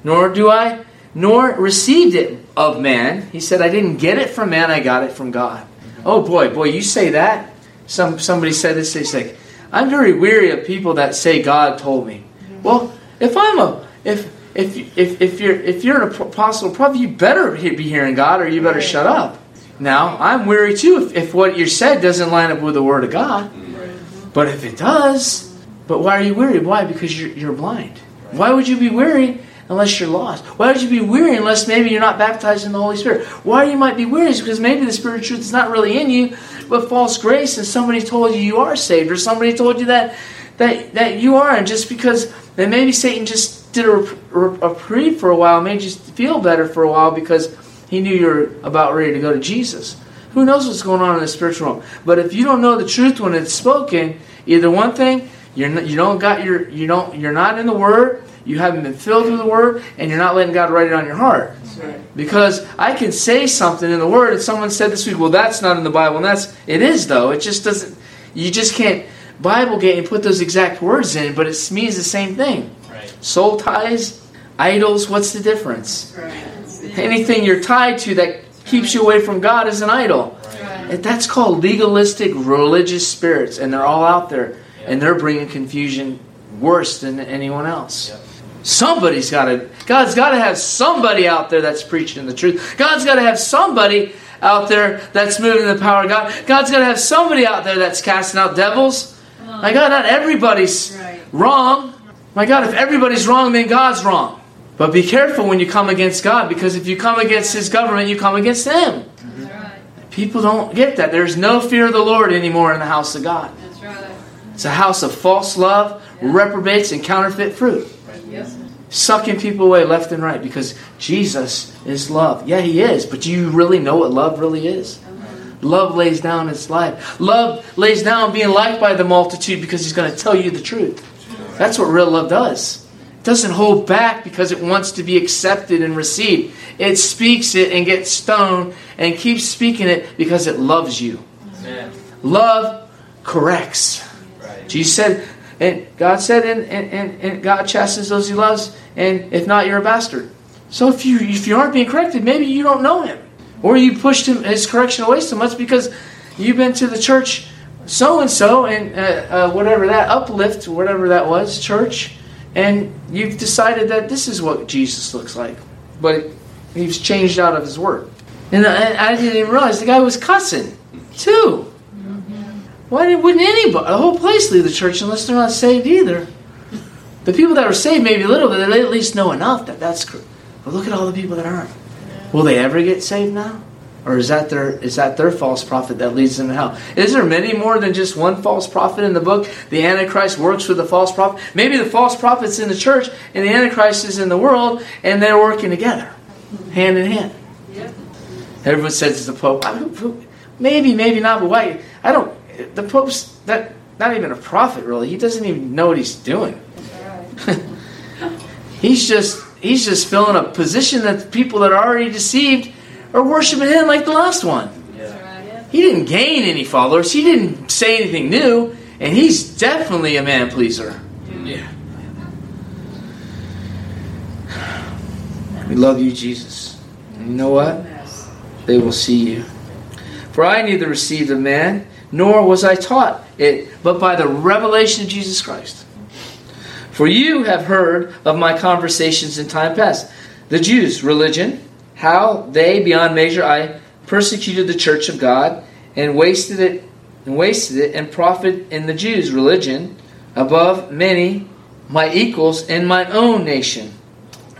nor do I, nor received it of man. He said, I didn't get it from man, I got it from God. Oh boy, boy, you say that. Some somebody said this. They say, I'm very weary of people that say God told me. Well, if I'm a if if if if you're if you're an apostle prophet, you better be hearing God, or you better shut up. Now I'm weary too if, if what you said doesn't line up with the Word of God. But if it does, but why are you weary? Why? Because you're, you're blind. Why would you be weary unless you're lost? Why would you be weary unless maybe you're not baptized in the Holy Spirit? Why you might be weary is because maybe the Spirit of truth is not really in you, but false grace, and somebody told you you are saved, or somebody told you that that that you are, and just because then maybe Satan just did a, reprieve for a while, made you feel better for a while because he knew you're about ready to go to Jesus. Who knows what's going on in the spiritual realm? But if you don't know the truth when it's spoken, either one thing, you're not, you don't got your you don't you're not in the Word, you haven't been filled with the Word, and you're not letting God write it on your heart. Because I can say something in the Word, and someone said this week, "Well, that's not in the Bible," and that's it is though. It just doesn't. You just can't Bible gate and put those exact words in, but it means the same thing. Right. Soul ties, idols. What's the difference? Right. Anything you're tied to that keeps you away from God is an idol. Right. That's called legalistic religious spirits, and they're all out there, and they're bringing confusion worse than anyone else. Somebody's got to. God's got to have somebody out there that's preaching the truth. God's got to have somebody out there that's moving the power of God. God's got to have somebody out there that's casting out devils. My God, not everybody's Right. wrong. My God, if everybody's wrong, then God's wrong. But be careful when you come against God, because if you come against His government, you come against Him. That's right. People don't get that. There's no fear of the Lord anymore in the house of God. That's right. It's a house of false love, reprobates, and counterfeit fruit. Yes. Sucking people away left and right because Jesus is love. Yeah, He is, but do you really know what love really is? Uh-huh. Love lays down its life. Love lays down being liked by the multitude because He's going to tell you the truth. That's what real love does. It doesn't hold back because it wants to be accepted and received. It speaks it and gets stoned and keeps speaking it because it loves you. Amen. Love corrects. Right. Jesus said, and God said, and, and, and, God chastens those He loves, and if not, you're a bastard. So if you if you aren't being corrected, maybe you don't know Him, or you pushed him His correction away so much because you've been to the church so and so and uh, uh, whatever that uplift, whatever that was, church, and you've decided that this is what Jesus looks like, but He's changed out of His word. And I didn't even realize the guy was cussing too. Why wouldn't anybody, the whole place, leave the church unless they're not saved either? The people that are saved, maybe a little, but they at least know enough that that's. But look at all the people that aren't. Will they ever get saved now, or is that their is that their false prophet that leads them to hell? Is there many more than just one false prophet in the book? The Antichrist works with the false prophet. Maybe the false prophet's in the church and the Antichrist is in the world, and they're working together, hand in hand. Everyone says it's the Pope. I don't, maybe, maybe not, but why? I don't. The Pope's that not even a prophet, really. He doesn't even know what he's doing. Right. He's just he's just filling a position that people that are already deceived are worshiping him like the last one. Yeah. right. He didn't gain any followers. He didn't say anything new, and he's definitely a man pleaser. Yeah. We love you, Jesus. And you know what? They will see you. For I neither received of man, nor was I taught it, but by the revelation of Jesus Christ. For you have heard of my conversations in time past. The Jews' religion, how they beyond measure I persecuted the church of God and wasted it and wasted it and profited in the Jews' religion above many my equals in my own nation,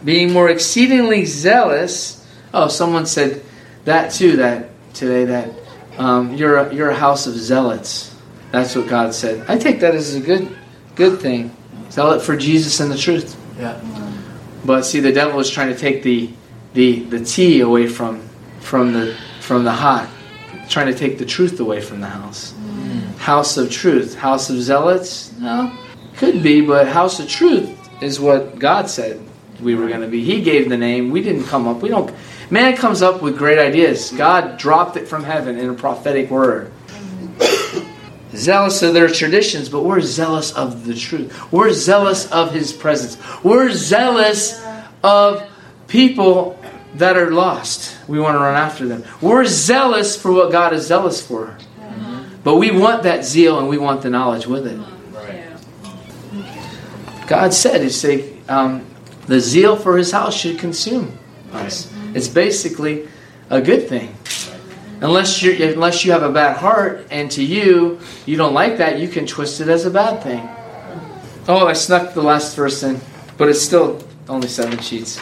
being more exceedingly zealous. Oh, someone said that too that today that um, you're a, you're a house of zealots. That's what God said. I take that as a good good thing. Zealot for Jesus and the truth. Yeah. But see, the devil is trying to take the the the tea away from from the from the hot, trying to take the truth away from the house. House of truth, house of zealots. No, could be, but house of truth is what God said we were going to be. He gave the name. We didn't come up. We don't. Man comes up with great ideas. God dropped it from heaven in a prophetic word. zealous of their traditions, but we're zealous of the truth. We're zealous of His presence. We're zealous of people that are lost. We want to run after them. We're zealous for what God is zealous for. But we want that zeal and we want the knowledge with it. Right. God said, "He say um, the zeal for His house should consume us." It's basically a good thing, unless you unless you have a bad heart, and to you you don't like that, you can twist it as a bad thing. Oh, I snuck the last verse in, but it's still only seven sheets.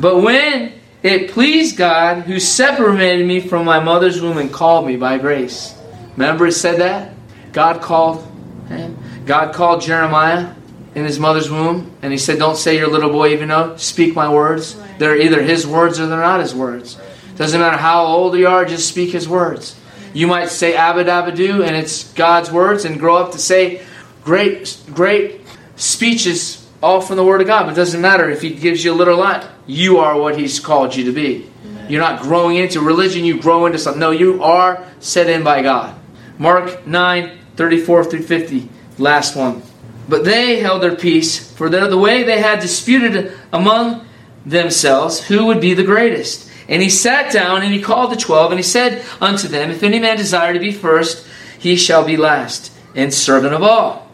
But when it pleased God, who separated me from my mother's womb and called me by grace. Remember, it said that God called him. God called Jeremiah in his mother's womb, and he said, "Don't say your little boy even know. Speak my words. They're either his words or they're not his words. Doesn't matter how old you are. Just speak his words. You might say abadabadoo, and it's God's words, and grow up to say great, great speeches all from the Word of God. But it doesn't matter if He gives you a little lot. You are what He's called you to be. You're not growing into religion. You grow into something. No, you are set in by God. Mark 9, 34 through 50. Last one. But they held their peace, for the way they had disputed among themselves who would be the greatest. And he sat down and he called the twelve, and he said unto them, If any man desire to be first, he shall be last, and servant of all.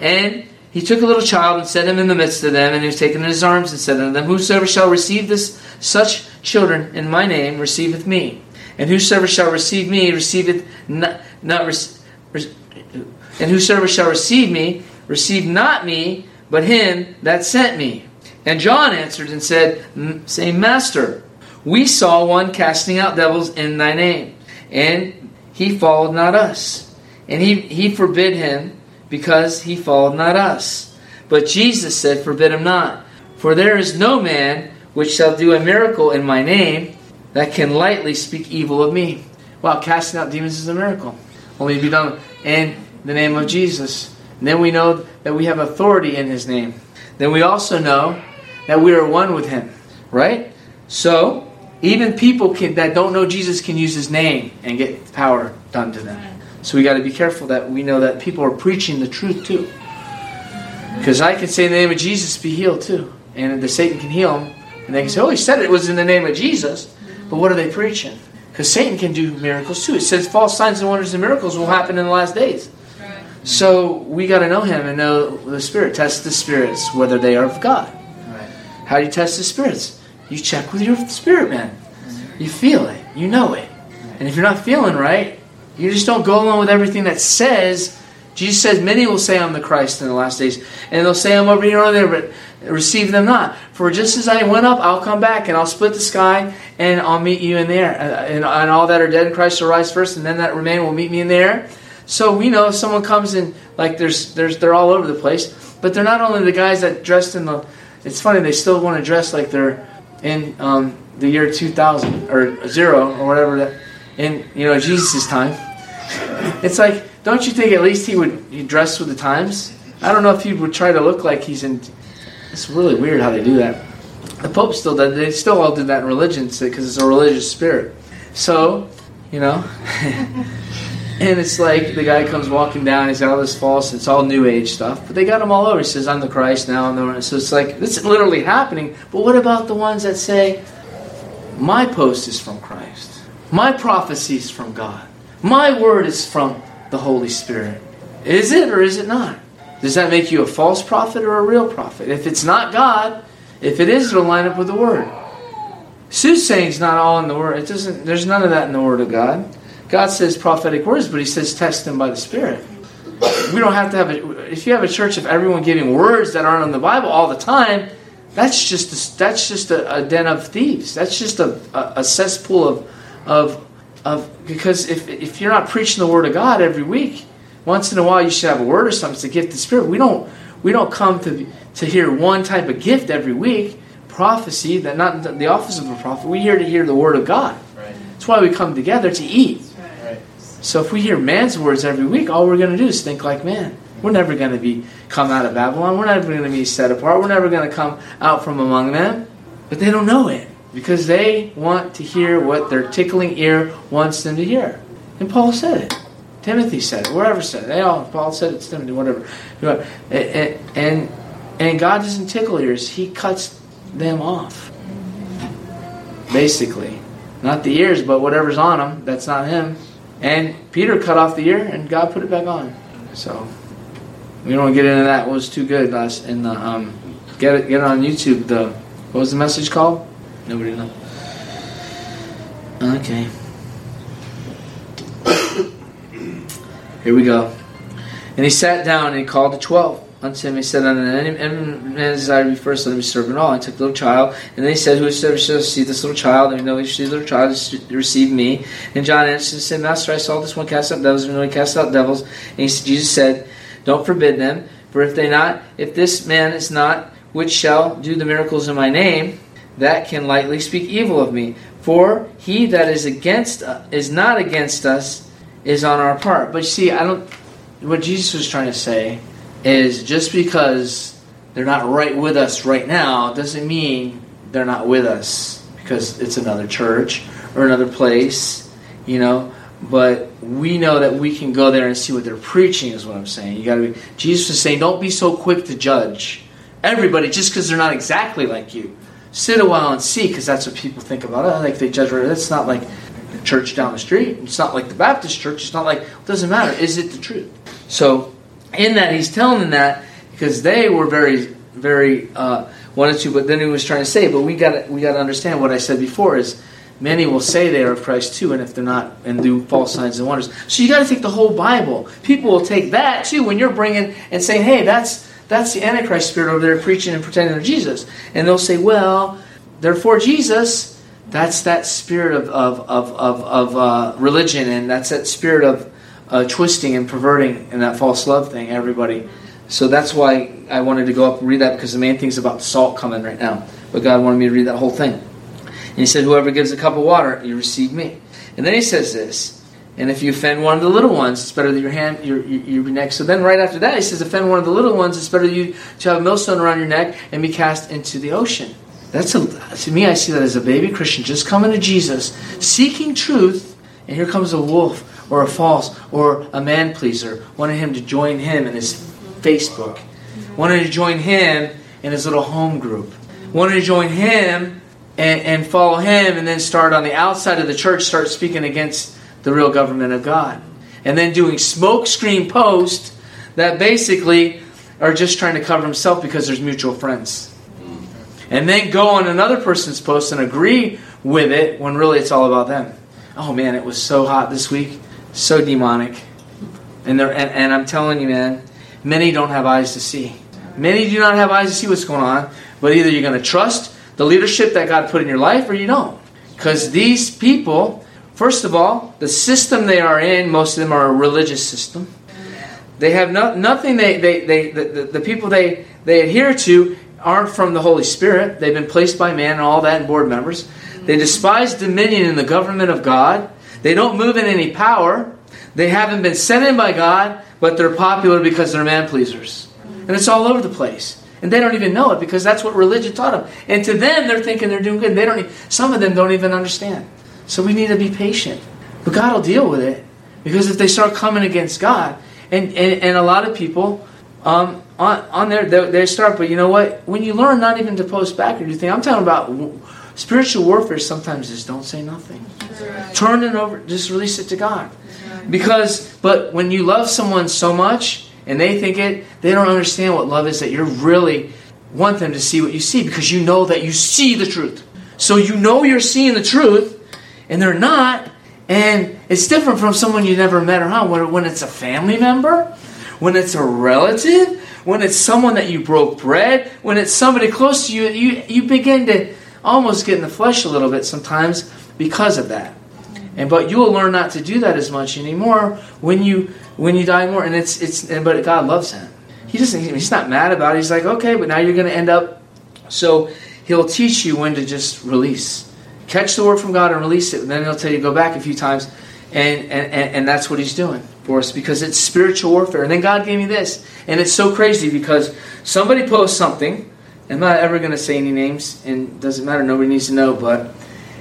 And he took a little child and set him in the midst of them, and he was taken in his arms and said unto them, Whosoever shall receive this such children in my name receiveth me. And whosoever shall receive me receiveth not, not and whosoever shall receive me receive not me, but him that sent me. And John answered and said, saying, Master, we saw one casting out devils in thy name, and he followed not us. And he, he forbid him because he followed not us. But Jesus said, Forbid him not. For there is no man which shall do a miracle in my name that can lightly speak evil of me. Wow, casting out demons is a miracle. Only be done in the name of Jesus. And then we know that we have authority in his name. Then we also know that we are one with him. Right? So, even people can, that don't know Jesus can use his name and get power done to them. So we got to be careful that we know that people are preaching the truth too. Because I can say in the name of Jesus, be healed too. And the Satan can heal them. And they can say, oh, he said it was in the name of Jesus. But what are they preaching? Because Satan can do miracles too. It says false signs and wonders and miracles will happen in the last days. So we got to know him and know the Spirit. Test the spirits, whether they are of God. Right. How do you test the spirits? You check with your spirit man. You feel it. You know it. And if you're not feeling right, you just don't go along with everything that says. Jesus says, Many will say I'm the Christ in the last days. And they'll say I'm over here or there, but receive them not. For just as I went up, I'll come back, and I'll split the sky, and I'll meet you in there. Uh, And, and all that are dead in Christ will rise first, and then that remain will meet me in there. So we know if someone comes in, like there's, there's, they're all over the place. But they're not only the guys that dressed in the. It's funny they still want to dress like they're in um, the year 2000 or zero or whatever that in you know Jesus' time. It's like, don't you think at least he would he dress with the times? I don't know if he would try to look like he's in. It's really weird how they do that. The Pope still did. They still all did that in religion because it's a religious spirit. So, you know, and it's like the guy comes walking down. He's got all this false. It's all New Age stuff, but they got him all over. He says, "I'm the Christ now." I'm the. So it's like this is literally happening. But what about the ones that say, "My post is from Christ. My prophecy is from God. My word is from the Holy Spirit." Is it or is it not? Does that make you a false prophet or a real prophet? If it's not God, if it is, it'll line up with the word. Soothsaying is not all in the word. It doesn't. There's none of that in the word of God. God says prophetic words, but He says test them by the Spirit. We don't have to have a. If you have a church of everyone giving words that aren't in the Bible all the time, that's just a, that's just a, a den of thieves. That's just a, a, a cesspool of of of because if if you're not preaching the word of God every week, once in a while you should have a word or something. It's a gift of the Spirit. We don't we don't come to to hear one type of gift every week prophecy, that not the office of a prophet. We're here to hear the word of God. Right. That's why we come together to eat. So if we hear man's words every week, all we're going to do is think like man. We're never going to be come out of Babylon. We're never going to be set apart. We're never going to come out from among them. But they don't know it because they want to hear what their tickling ear wants them to hear. And Paul said it. Timothy said it. Wherever said it. They all. Paul said it. Timothy. Whatever. And and, and God doesn't tickle ears. He cuts them off. Basically. Not the ears, but whatever's on them, that's not him. And Peter cut off the ear, and God put it back on. So we don't want to get into that. It was too good last in the um, get it get it on YouTube. The what was the message called? Nobody knows. Okay. Here we go. And he sat down and he called the twelve unto him. He said, Unto any man desire to be first, let him be servant all. And took the little child. And then he said, Whosoever shall receive this little child, and know he the little child, receive me. And John answered and said, Master, I saw this one cast out devils, and he cast out devils. And he, Jesus said, Don't forbid them, for if they not, if this man is not, which shall do the miracles in my name, that can lightly speak evil of me. For he that is against uh, is not against us is on our part. But you see, I don't. What Jesus was trying to say is just because they're not right with us right now doesn't mean they're not with us because it's another church or another place, you know. But we know that we can go there and see what they're preaching. Is what I'm saying. You got to be. Jesus was saying, don't be so quick to judge everybody just because they're not exactly like you. Sit a while and see, because that's what people think about. Oh, like they judge. Right. That's not like the church down the street. It's not like the Baptist church. It's not like. It doesn't matter. Is it the truth? So, in that, he's telling them that because they were very, very uh, wanted to. But then he was trying to say, but we got we got to understand what I said before is many will say they are of Christ too, and if they're not, and do false signs and wonders. So you got to take the whole Bible. People will take that too when you're bringing and saying, hey, that's that's the Antichrist spirit over there preaching and pretending they're Jesus. And they'll say, well, they're for Jesus. That's that spirit of, of, of, of, of uh, religion, and that's that spirit of uh, twisting and perverting and that false love thing, everybody. So that's why I wanted to go up and read that because the main thing is about salt coming right now. But God wanted me to read that whole thing. And He said, Whoever gives a cup of water, you receive me. And then He says this. And if you offend one of the little ones, it's better that your hand, your, your, your neck. So then, right after that, he says, offend one of the little ones, it's better you to have a millstone around your neck and be cast into the ocean. That's a, to me, I see that as a baby Christian just coming to Jesus, seeking truth, and here comes a wolf or a false or a man pleaser, wanted him to join him in his Facebook, wanted to join him in his little home group, wanted to join him and, and follow him, and then start on the outside of the church, start speaking against the real government of God. And then doing smokescreen posts that basically are just trying to cover himself because there's mutual friends. And then go on another person's post and agree with it when really it's all about them. Oh man, it was so hot this week, so demonic. And, and, and I'm telling you, man, many don't have eyes to see. Many do not have eyes to see what's going on, but either you're going to trust the leadership that God put in your life or you don't. Because these people, First of all, the system they are in, most of them are a religious system. They have no, nothing, they, they, they, the, the, the people they, they adhere to aren't from the Holy Spirit. They've been placed by man and all that, and board members. They despise dominion in the government of God. They don't move in any power. They haven't been sent in by God, but they're popular because they're man pleasers. And it's all over the place. And they don't even know it because that's what religion taught them. And to them, they're thinking they're doing good. They don't. Some of them don't even understand. So we need to be patient. But God will deal with it. Because if they start coming against God, and, and, and a lot of people um, on, on there, they, they start, but you know what? When you learn not even to post back or do things, I'm talking about spiritual warfare sometimes is don't say nothing. Right. Turn it over, just release it to God. Right. Because, but when you love someone so much and they think it, they don't understand what love is, that you really want them to see what you see because you know that you see the truth. So you know you're seeing the truth, and they're not. And it's different from someone you never met around. When, when it's a family member, when it's a relative, when it's someone that you broke bread, when it's somebody close to you, you, you begin to almost get in the flesh a little bit sometimes because of that. And but you will learn not to do that as much anymore when you when you die more. And it's it's but God loves that. He doesn't. He's not mad about it. He's like, okay, but now you're going to end up. So he'll teach you when to just release, catch the word from God and release it. And then he'll tell you go back a few times, and and and, and that's what he's doing for us because it's spiritual warfare. And then God gave me this, and it's so crazy because somebody posts something. I'm not ever going to say any names, and doesn't matter. Nobody needs to know, but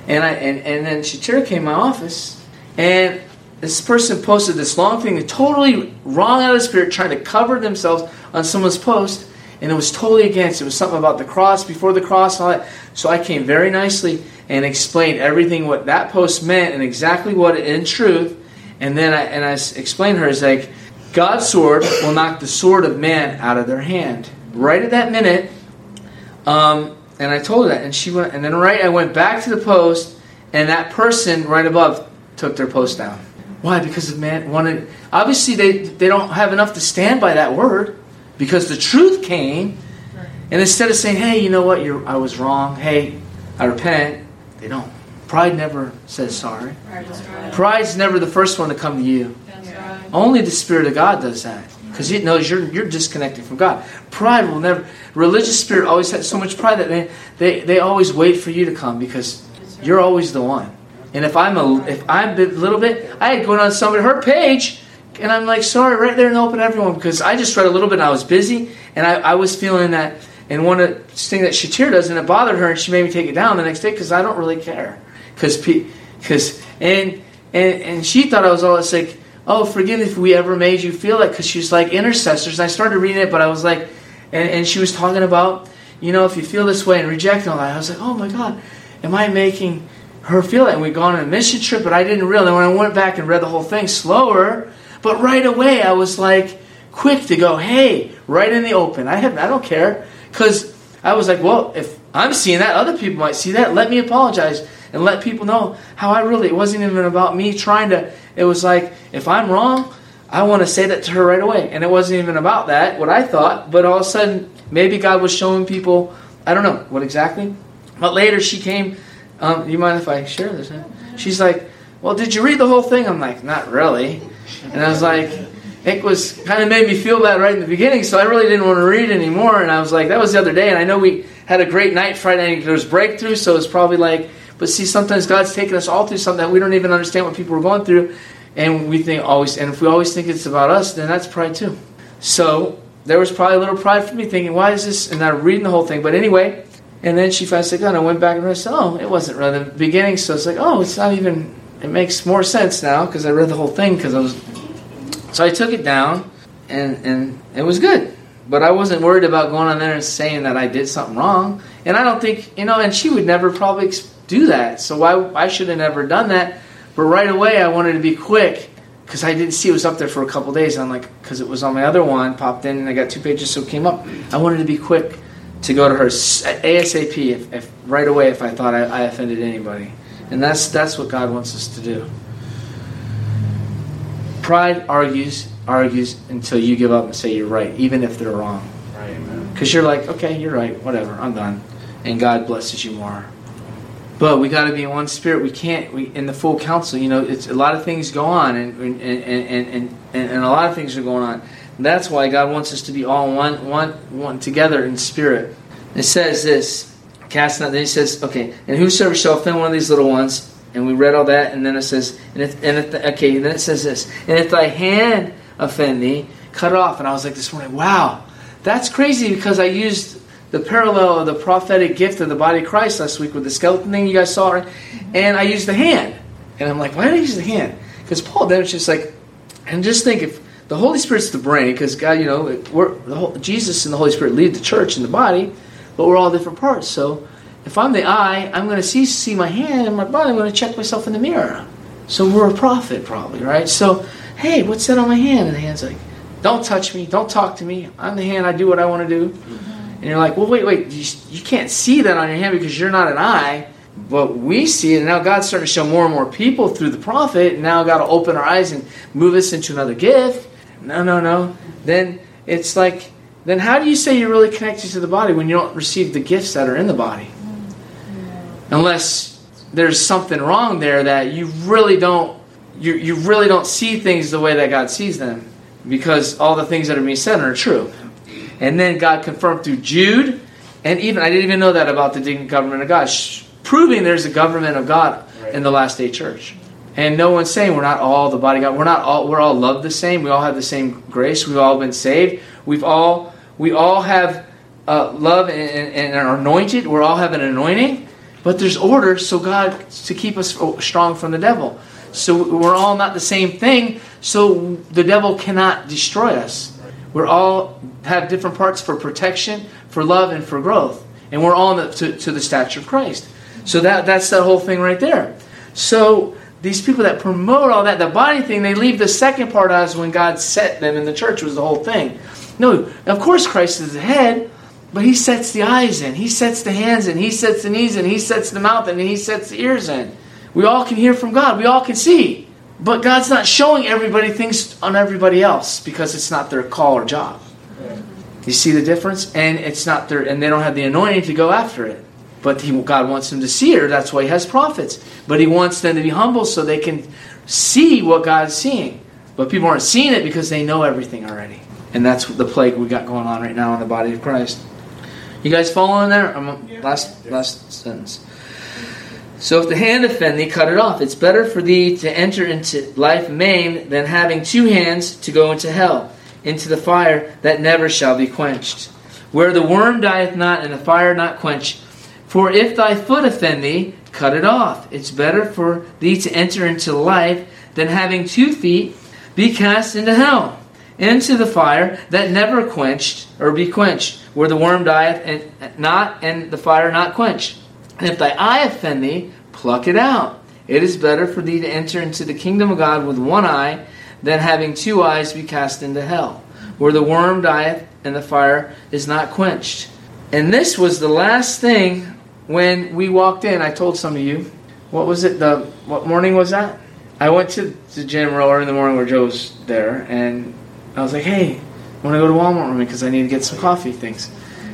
and I and, and then Shatira came to my office, and this person posted this long thing, totally wrong out of spirit, trying to cover themselves on someone's post, and it was totally against. It was something about the cross, before the cross, and all that. So I came very nicely and explained everything what that post meant and exactly what it in truth. And then I and I explained her is like God's sword will knock the sword of man out of their hand. Right at that minute, um, and I told her that, and she went, and then right, I went back to the post, and that person right above took their post down. Why? Because the man wanted. Obviously, they they don't have enough to stand by that word, because the truth came, and instead of saying, "Hey, you know what? You're I was wrong. Hey, I repent," they don't. Pride never says sorry. Pride's never the first one to come to you. Only the Spirit of God does that because it knows you're you're disconnected from God. Pride will never. Religious spirit always has so much pride that they they, they always wait for you to come because you're always the one. And if I'm a if I'm a little bit, I had gone on somebody her page, and I'm like, sorry, right there in the open everyone because I just read a little bit and I was busy and I, I was feeling that. And one of the things that Shatir does, and it bothered her, and she made me take it down the next day because I don't really care. Because because and and and she thought I was all it's like oh, forgive if we ever made you feel like, because she's like intercessors. And I started reading it, but I was like, and, and she was talking about, you know, if you feel this way and reject all that. I was like, oh my God, am I making her feel that? And we'd gone on a mission trip, but I didn't realize. When I went back and read the whole thing slower, but right away I was like, quick to go, hey, right in the open. I have, I don't care, because I was like, well, if I'm seeing that, other people might see that. Let me apologize and let people know how I really. It wasn't even about me trying to. It was like, if I'm wrong, I want to say that to her right away. And it wasn't even about that, what I thought, but all of a sudden, maybe God was showing people, I don't know what exactly. But later she came, um, you mind if I share this? Huh? She's like, well, did you read the whole thing? I'm like, not really. And I was like, it was kind of made me feel bad right in the beginning, so I really didn't want to read anymore. And I was like, that was the other day, and I know we had a great night Friday night. There was breakthrough, so it's probably like, but see, sometimes God's taking us all through something that we don't even understand what people are going through, and we think always, and if we always think it's about us, then that's pride too. So there was probably a little pride for me, thinking, why is this? And I'm reading the whole thing, but anyway. And then she finally said, and I went back and I said, oh, it wasn't right really the beginning. So it's like, oh, it's not even. It makes more sense now because I read the whole thing because I was. So I took it down, and and it was good. But I wasn't worried about going on there and saying that I did something wrong. And I don't think you know. And she would never probably do that. So why I should have never done that. But right away, I wanted to be quick because I didn't see it was up there for a couple days. I'm like, because it was on my other one, popped in, and I got two pages, so it came up. I wanted to be quick to go to her ASAP if, if right away if I thought I, I offended anybody, and that's that's what God wants us to do. Pride argues argues until you give up and say you're right, even if they're wrong. Because you're like, okay, you're right, whatever, I'm done, and God blesses you more. But we got to be in one spirit. We can't. We in the full council. You know, it's a lot of things go on, and and and and, and, and a lot of things are going on. And that's why God wants us to be all one, one, one together in spirit. It says this, cast not. Then He says, okay, and whosoever shall offend one of these little ones, and we read all that, and then it says, and if, and if the, okay, and then it says this, and if thy hand offend thee, cut it off. And I was like this morning, wow, that's crazy because I used the parallel of the prophetic gift of the body of Christ last week with the skeleton thing you guys saw, right? and I used the hand. And I'm like, why did I use the hand? Because Paul then it's just like, and just think if the Holy Spirit's the brain, because God, you know, whole, Jesus and the Holy Spirit lead the church and the body, but we're all different parts. So if I'm the eye, I'm going to see see my hand and my body. I'm going to check myself in the mirror. So we're a prophet, probably, right? So, hey, what's that on my hand? And the hand's like, don't touch me, don't talk to me. I'm the hand. I do what I want to do. Mm-hmm. And you're like, well, wait, wait, you, you can't see that on your hand because you're not an eye. But we see it, and now God's starting to show more and more people through the prophet, and now God will open our eyes and move us into another gift. No, no, no. Then it's like, then how do you say you're really connected to the body when you don't receive the gifts that are in the body? Unless there's something wrong there that you really don't you, you really don't see things the way that God sees them because all the things that are being said are true. And then God confirmed through Jude, and even I didn't even know that about the government of God, proving there's a government of God in the last day church. And no one's saying we're not all the body of God. We're not all we're all loved the same. We all have the same grace. We've all been saved. We've all we all have uh, love and, and, and are anointed. We all have an anointing. But there's order, so God to keep us strong from the devil. So we're all not the same thing, so the devil cannot destroy us. We're all have different parts for protection, for love, and for growth. And we're all the, to, to the stature of Christ. So that that's that whole thing right there. So these people that promote all that, the body thing, they leave the second part as when God set them in the church was the whole thing. No, of course Christ is the head, but he sets the eyes in, he sets the hands in, he sets the knees in, he sets the mouth in, and he sets the ears in. We all can hear from God, we all can see. But God's not showing everybody things on everybody else because it's not their call or job. You see the difference? And it's not their and they don't have the anointing to go after it. But he, God wants them to see it, that's why he has prophets. But he wants them to be humble so they can see what God's seeing. But people aren't seeing it because they know everything already. And that's the plague we got going on right now in the body of Christ. You guys following there? I'm, last last sentence. So if the hand offend thee, cut it off. It's better for thee to enter into life maimed than having two hands to go into hell, into the fire that never shall be quenched. Where the worm dieth not and the fire not quenched. For if thy foot offend thee, cut it off. It's better for thee to enter into life than having two feet be cast into hell into the fire that never quenched or be quenched, where the worm dieth and not and the fire not quenched. If thy eye offend thee, pluck it out. It is better for thee to enter into the kingdom of God with one eye than having two eyes be cast into hell, where the worm dieth and the fire is not quenched. And this was the last thing when we walked in. I told some of you. What was it? The what morning was that? I went to the gym earlier in the morning where Joe's there, and I was like, hey, I want to go to Walmart with me because I need to get some coffee things.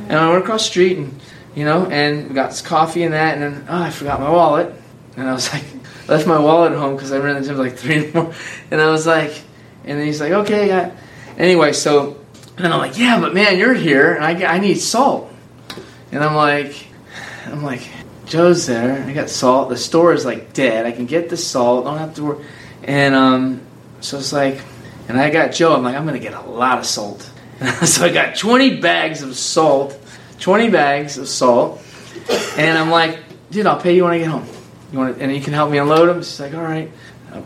And I went across the street and, you know, and we got coffee and that. And then, oh, I forgot my wallet. And I was like, left my wallet at home because I ran gym like three the morning. And I was like, and then he's like, okay, yeah. Anyway, so, and I'm like, yeah, but man, you're here and I, I need salt. And I'm like, I'm like, Joe's there. I got salt. The store is like dead. I can get the salt. Don't have to worry. And um, so it's like, and I got Joe. I'm like, I'm to get a lot of salt. so I got 20 bags of salt, 20 bags of salt, and I'm like, dude, I'll pay you when I get home. You want, to, and you can help me unload them. She's like, all right.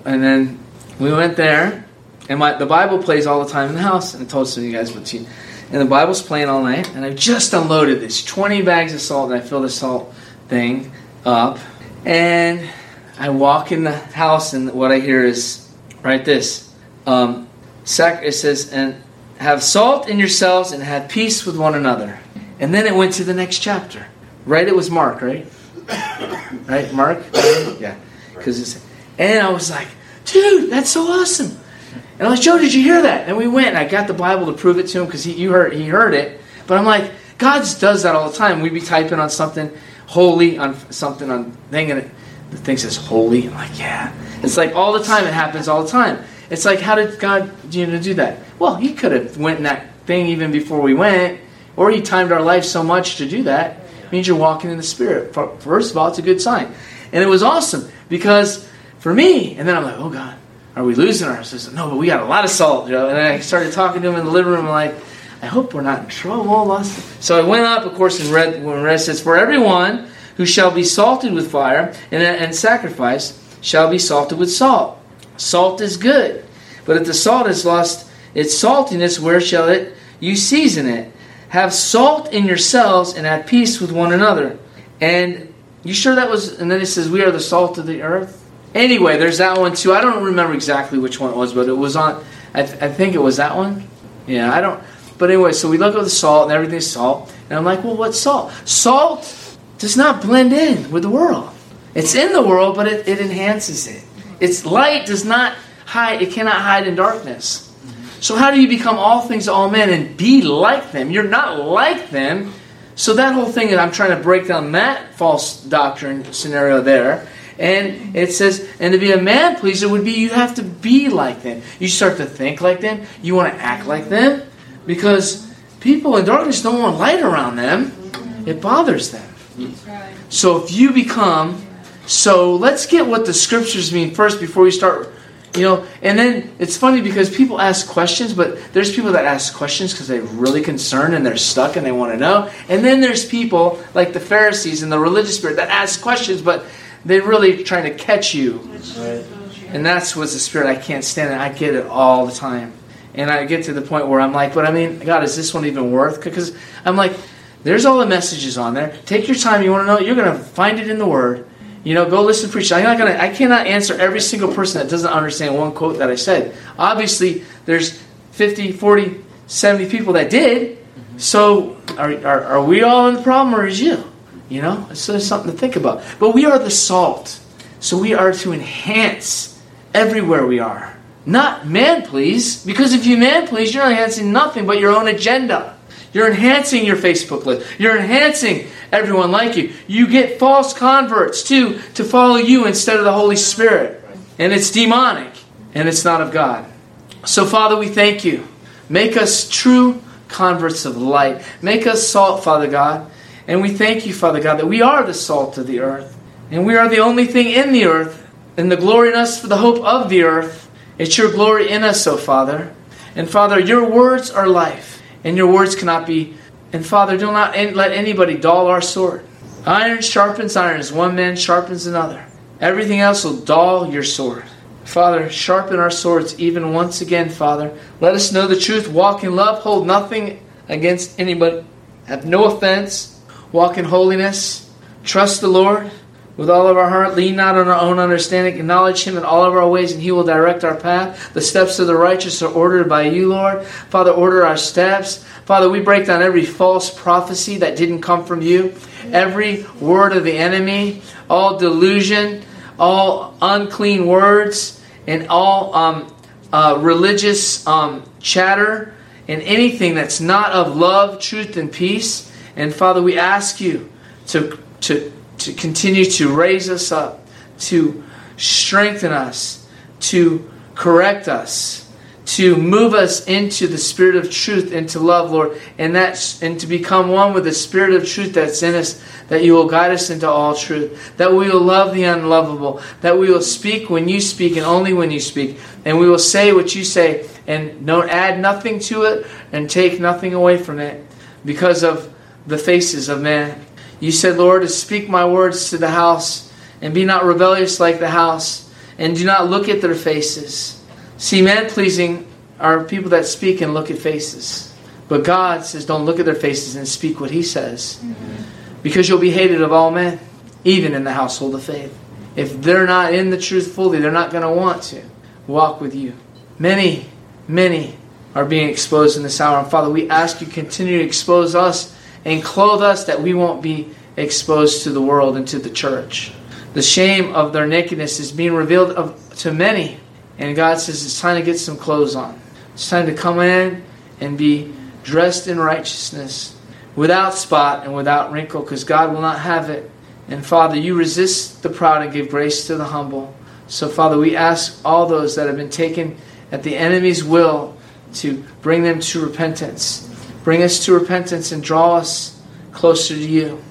And then we went there, and my the Bible plays all the time in the house. And I told some of you guys, but she, and the Bible's playing all night. And I've just unloaded this 20 bags of salt, and I fill the salt thing up, and I walk in the house, and what I hear is, write this. Um, sac- it says, and have salt in yourselves and have peace with one another. And then it went to the next chapter. Right? It was Mark, right? right? Mark? Yeah. Because it's, and I was like, dude, that's so awesome. And I was, like, Joe, did you hear that? And we went, and I got the Bible to prove it to him because he, you heard, he heard it. But I'm like, God does that all the time. We'd be typing on something holy, on something on thing, and it, the thing says holy. I'm like, yeah. It's like all the time. It happens all the time. It's like, how did God you know, do that? Well, He could have went in that thing even before we went, or He timed our life so much to do that. Means you're walking in the Spirit. First of all, it's a good sign, and it was awesome because for me, and then I'm like, oh God, are we losing our system? No, but we got a lot of salt, Joe. And I started talking to him in the living room, like, I hope we're not in trouble. So I went up, of course, and read when read says, For everyone who shall be salted with fire and, and sacrifice shall be salted with salt. Salt is good, but if the salt has lost its saltiness, where shall it you season it? Have salt in yourselves and at peace with one another. And you sure that was? And then it says, "We are the salt of the earth." Anyway, there's that one too. I don't remember exactly which one it was, but it was on. I, th- I think it was that one. Yeah, I don't. But anyway, so we look at the salt and everything's salt, and I'm like, well, what's salt? Salt does not blend in with the world. It's in the world, but it, it enhances it. Its light does not hide, it cannot hide in darkness. So, how do you become all things to all men and be like them? You're not like them. So, that whole thing that I'm trying to break down that false doctrine scenario there. And it says, and to be a man pleaser would be you have to be like them. You start to think like them. You want to act like them. Because people in darkness don't want light around them, it bothers them. So, if you become so let's get what the scriptures mean first before we start. You know, and then it's funny because people ask questions, but there's people that ask questions because they're really concerned and they're stuck and they want to know. And then there's people like the Pharisees and the religious spirit that ask questions, but they're really trying to catch you. Right. And that's what's the spirit I can't stand it. I get it all the time. And I get to the point where I'm like, but I mean, God, is this one even worth? Because I'm like, there's all the messages on there. Take your time. You want to know? You're going to find it in the Word. You know, go listen to preach. I'm not gonna. I cannot answer every single person that doesn't understand one quote that I said. Obviously, there's 50, 40, 70 people that did. So, are, are, are we all in the problem, or is you? You know, so it's something to think about. But we are the salt, so we are to enhance everywhere we are, not man please. Because if you man please, you're enhancing nothing but your own agenda. You're enhancing your Facebook list. You're enhancing everyone like you. You get false converts too to follow you instead of the Holy Spirit. And it's demonic and it's not of God. So, Father, we thank you. Make us true converts of light. Make us salt, Father God. And we thank you, Father God, that we are the salt of the earth. And we are the only thing in the earth. And the glory in us for the hope of the earth. It's your glory in us, O Father. And Father, your words are life and your words cannot be. And Father, do not let anybody dull our sword. Iron sharpens iron as one man sharpens another. Everything else will dull your sword. Father, sharpen our swords even once again, Father. Let us know the truth, walk in love, hold nothing against anybody, have no offense, walk in holiness, trust the Lord with all of our heart, lean not on our own understanding, acknowledge Him in all of our ways, and He will direct our path. The steps of the righteous are ordered by you, Lord. Father, order our steps. Father, we break down every false prophecy that didn't come from you, every word of the enemy, all delusion, all unclean words, and all um, uh, religious um, chatter, and anything that's not of love, truth, and peace. And Father, we ask you to, to to continue to raise us up, to strengthen us, to correct us, to move us into the spirit of truth, into love, Lord, and that's and to become one with the spirit of truth that's in us, that you will guide us into all truth, that we will love the unlovable, that we will speak when you speak and only when you speak, and we will say what you say and don't add nothing to it and take nothing away from it because of the faces of man. You said, Lord, to speak my words to the house, and be not rebellious like the house, and do not look at their faces. See, man pleasing are people that speak and look at faces. But God says, don't look at their faces and speak what He says. Mm-hmm. Because you'll be hated of all men, even in the household of faith. If they're not in the truth fully, they're not going to want to walk with you. Many, many are being exposed in this hour. And Father, we ask you continue to expose us and clothe us that we won't be exposed to the world and to the church. The shame of their nakedness is being revealed of, to many. And God says it's time to get some clothes on. It's time to come in and be dressed in righteousness without spot and without wrinkle because God will not have it. And Father, you resist the proud and give grace to the humble. So, Father, we ask all those that have been taken at the enemy's will to bring them to repentance. Bring us to repentance and draw us closer to you.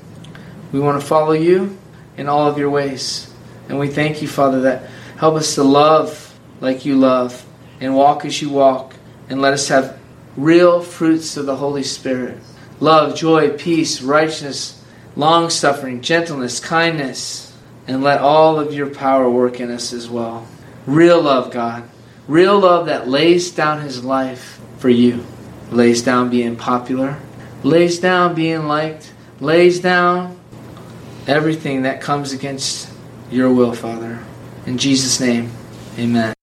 We want to follow you in all of your ways. And we thank you, Father, that help us to love like you love and walk as you walk. And let us have real fruits of the Holy Spirit love, joy, peace, righteousness, long suffering, gentleness, kindness. And let all of your power work in us as well. Real love, God. Real love that lays down his life for you lays down being popular, lays down being liked, lays down everything that comes against your will, Father. In Jesus' name, amen.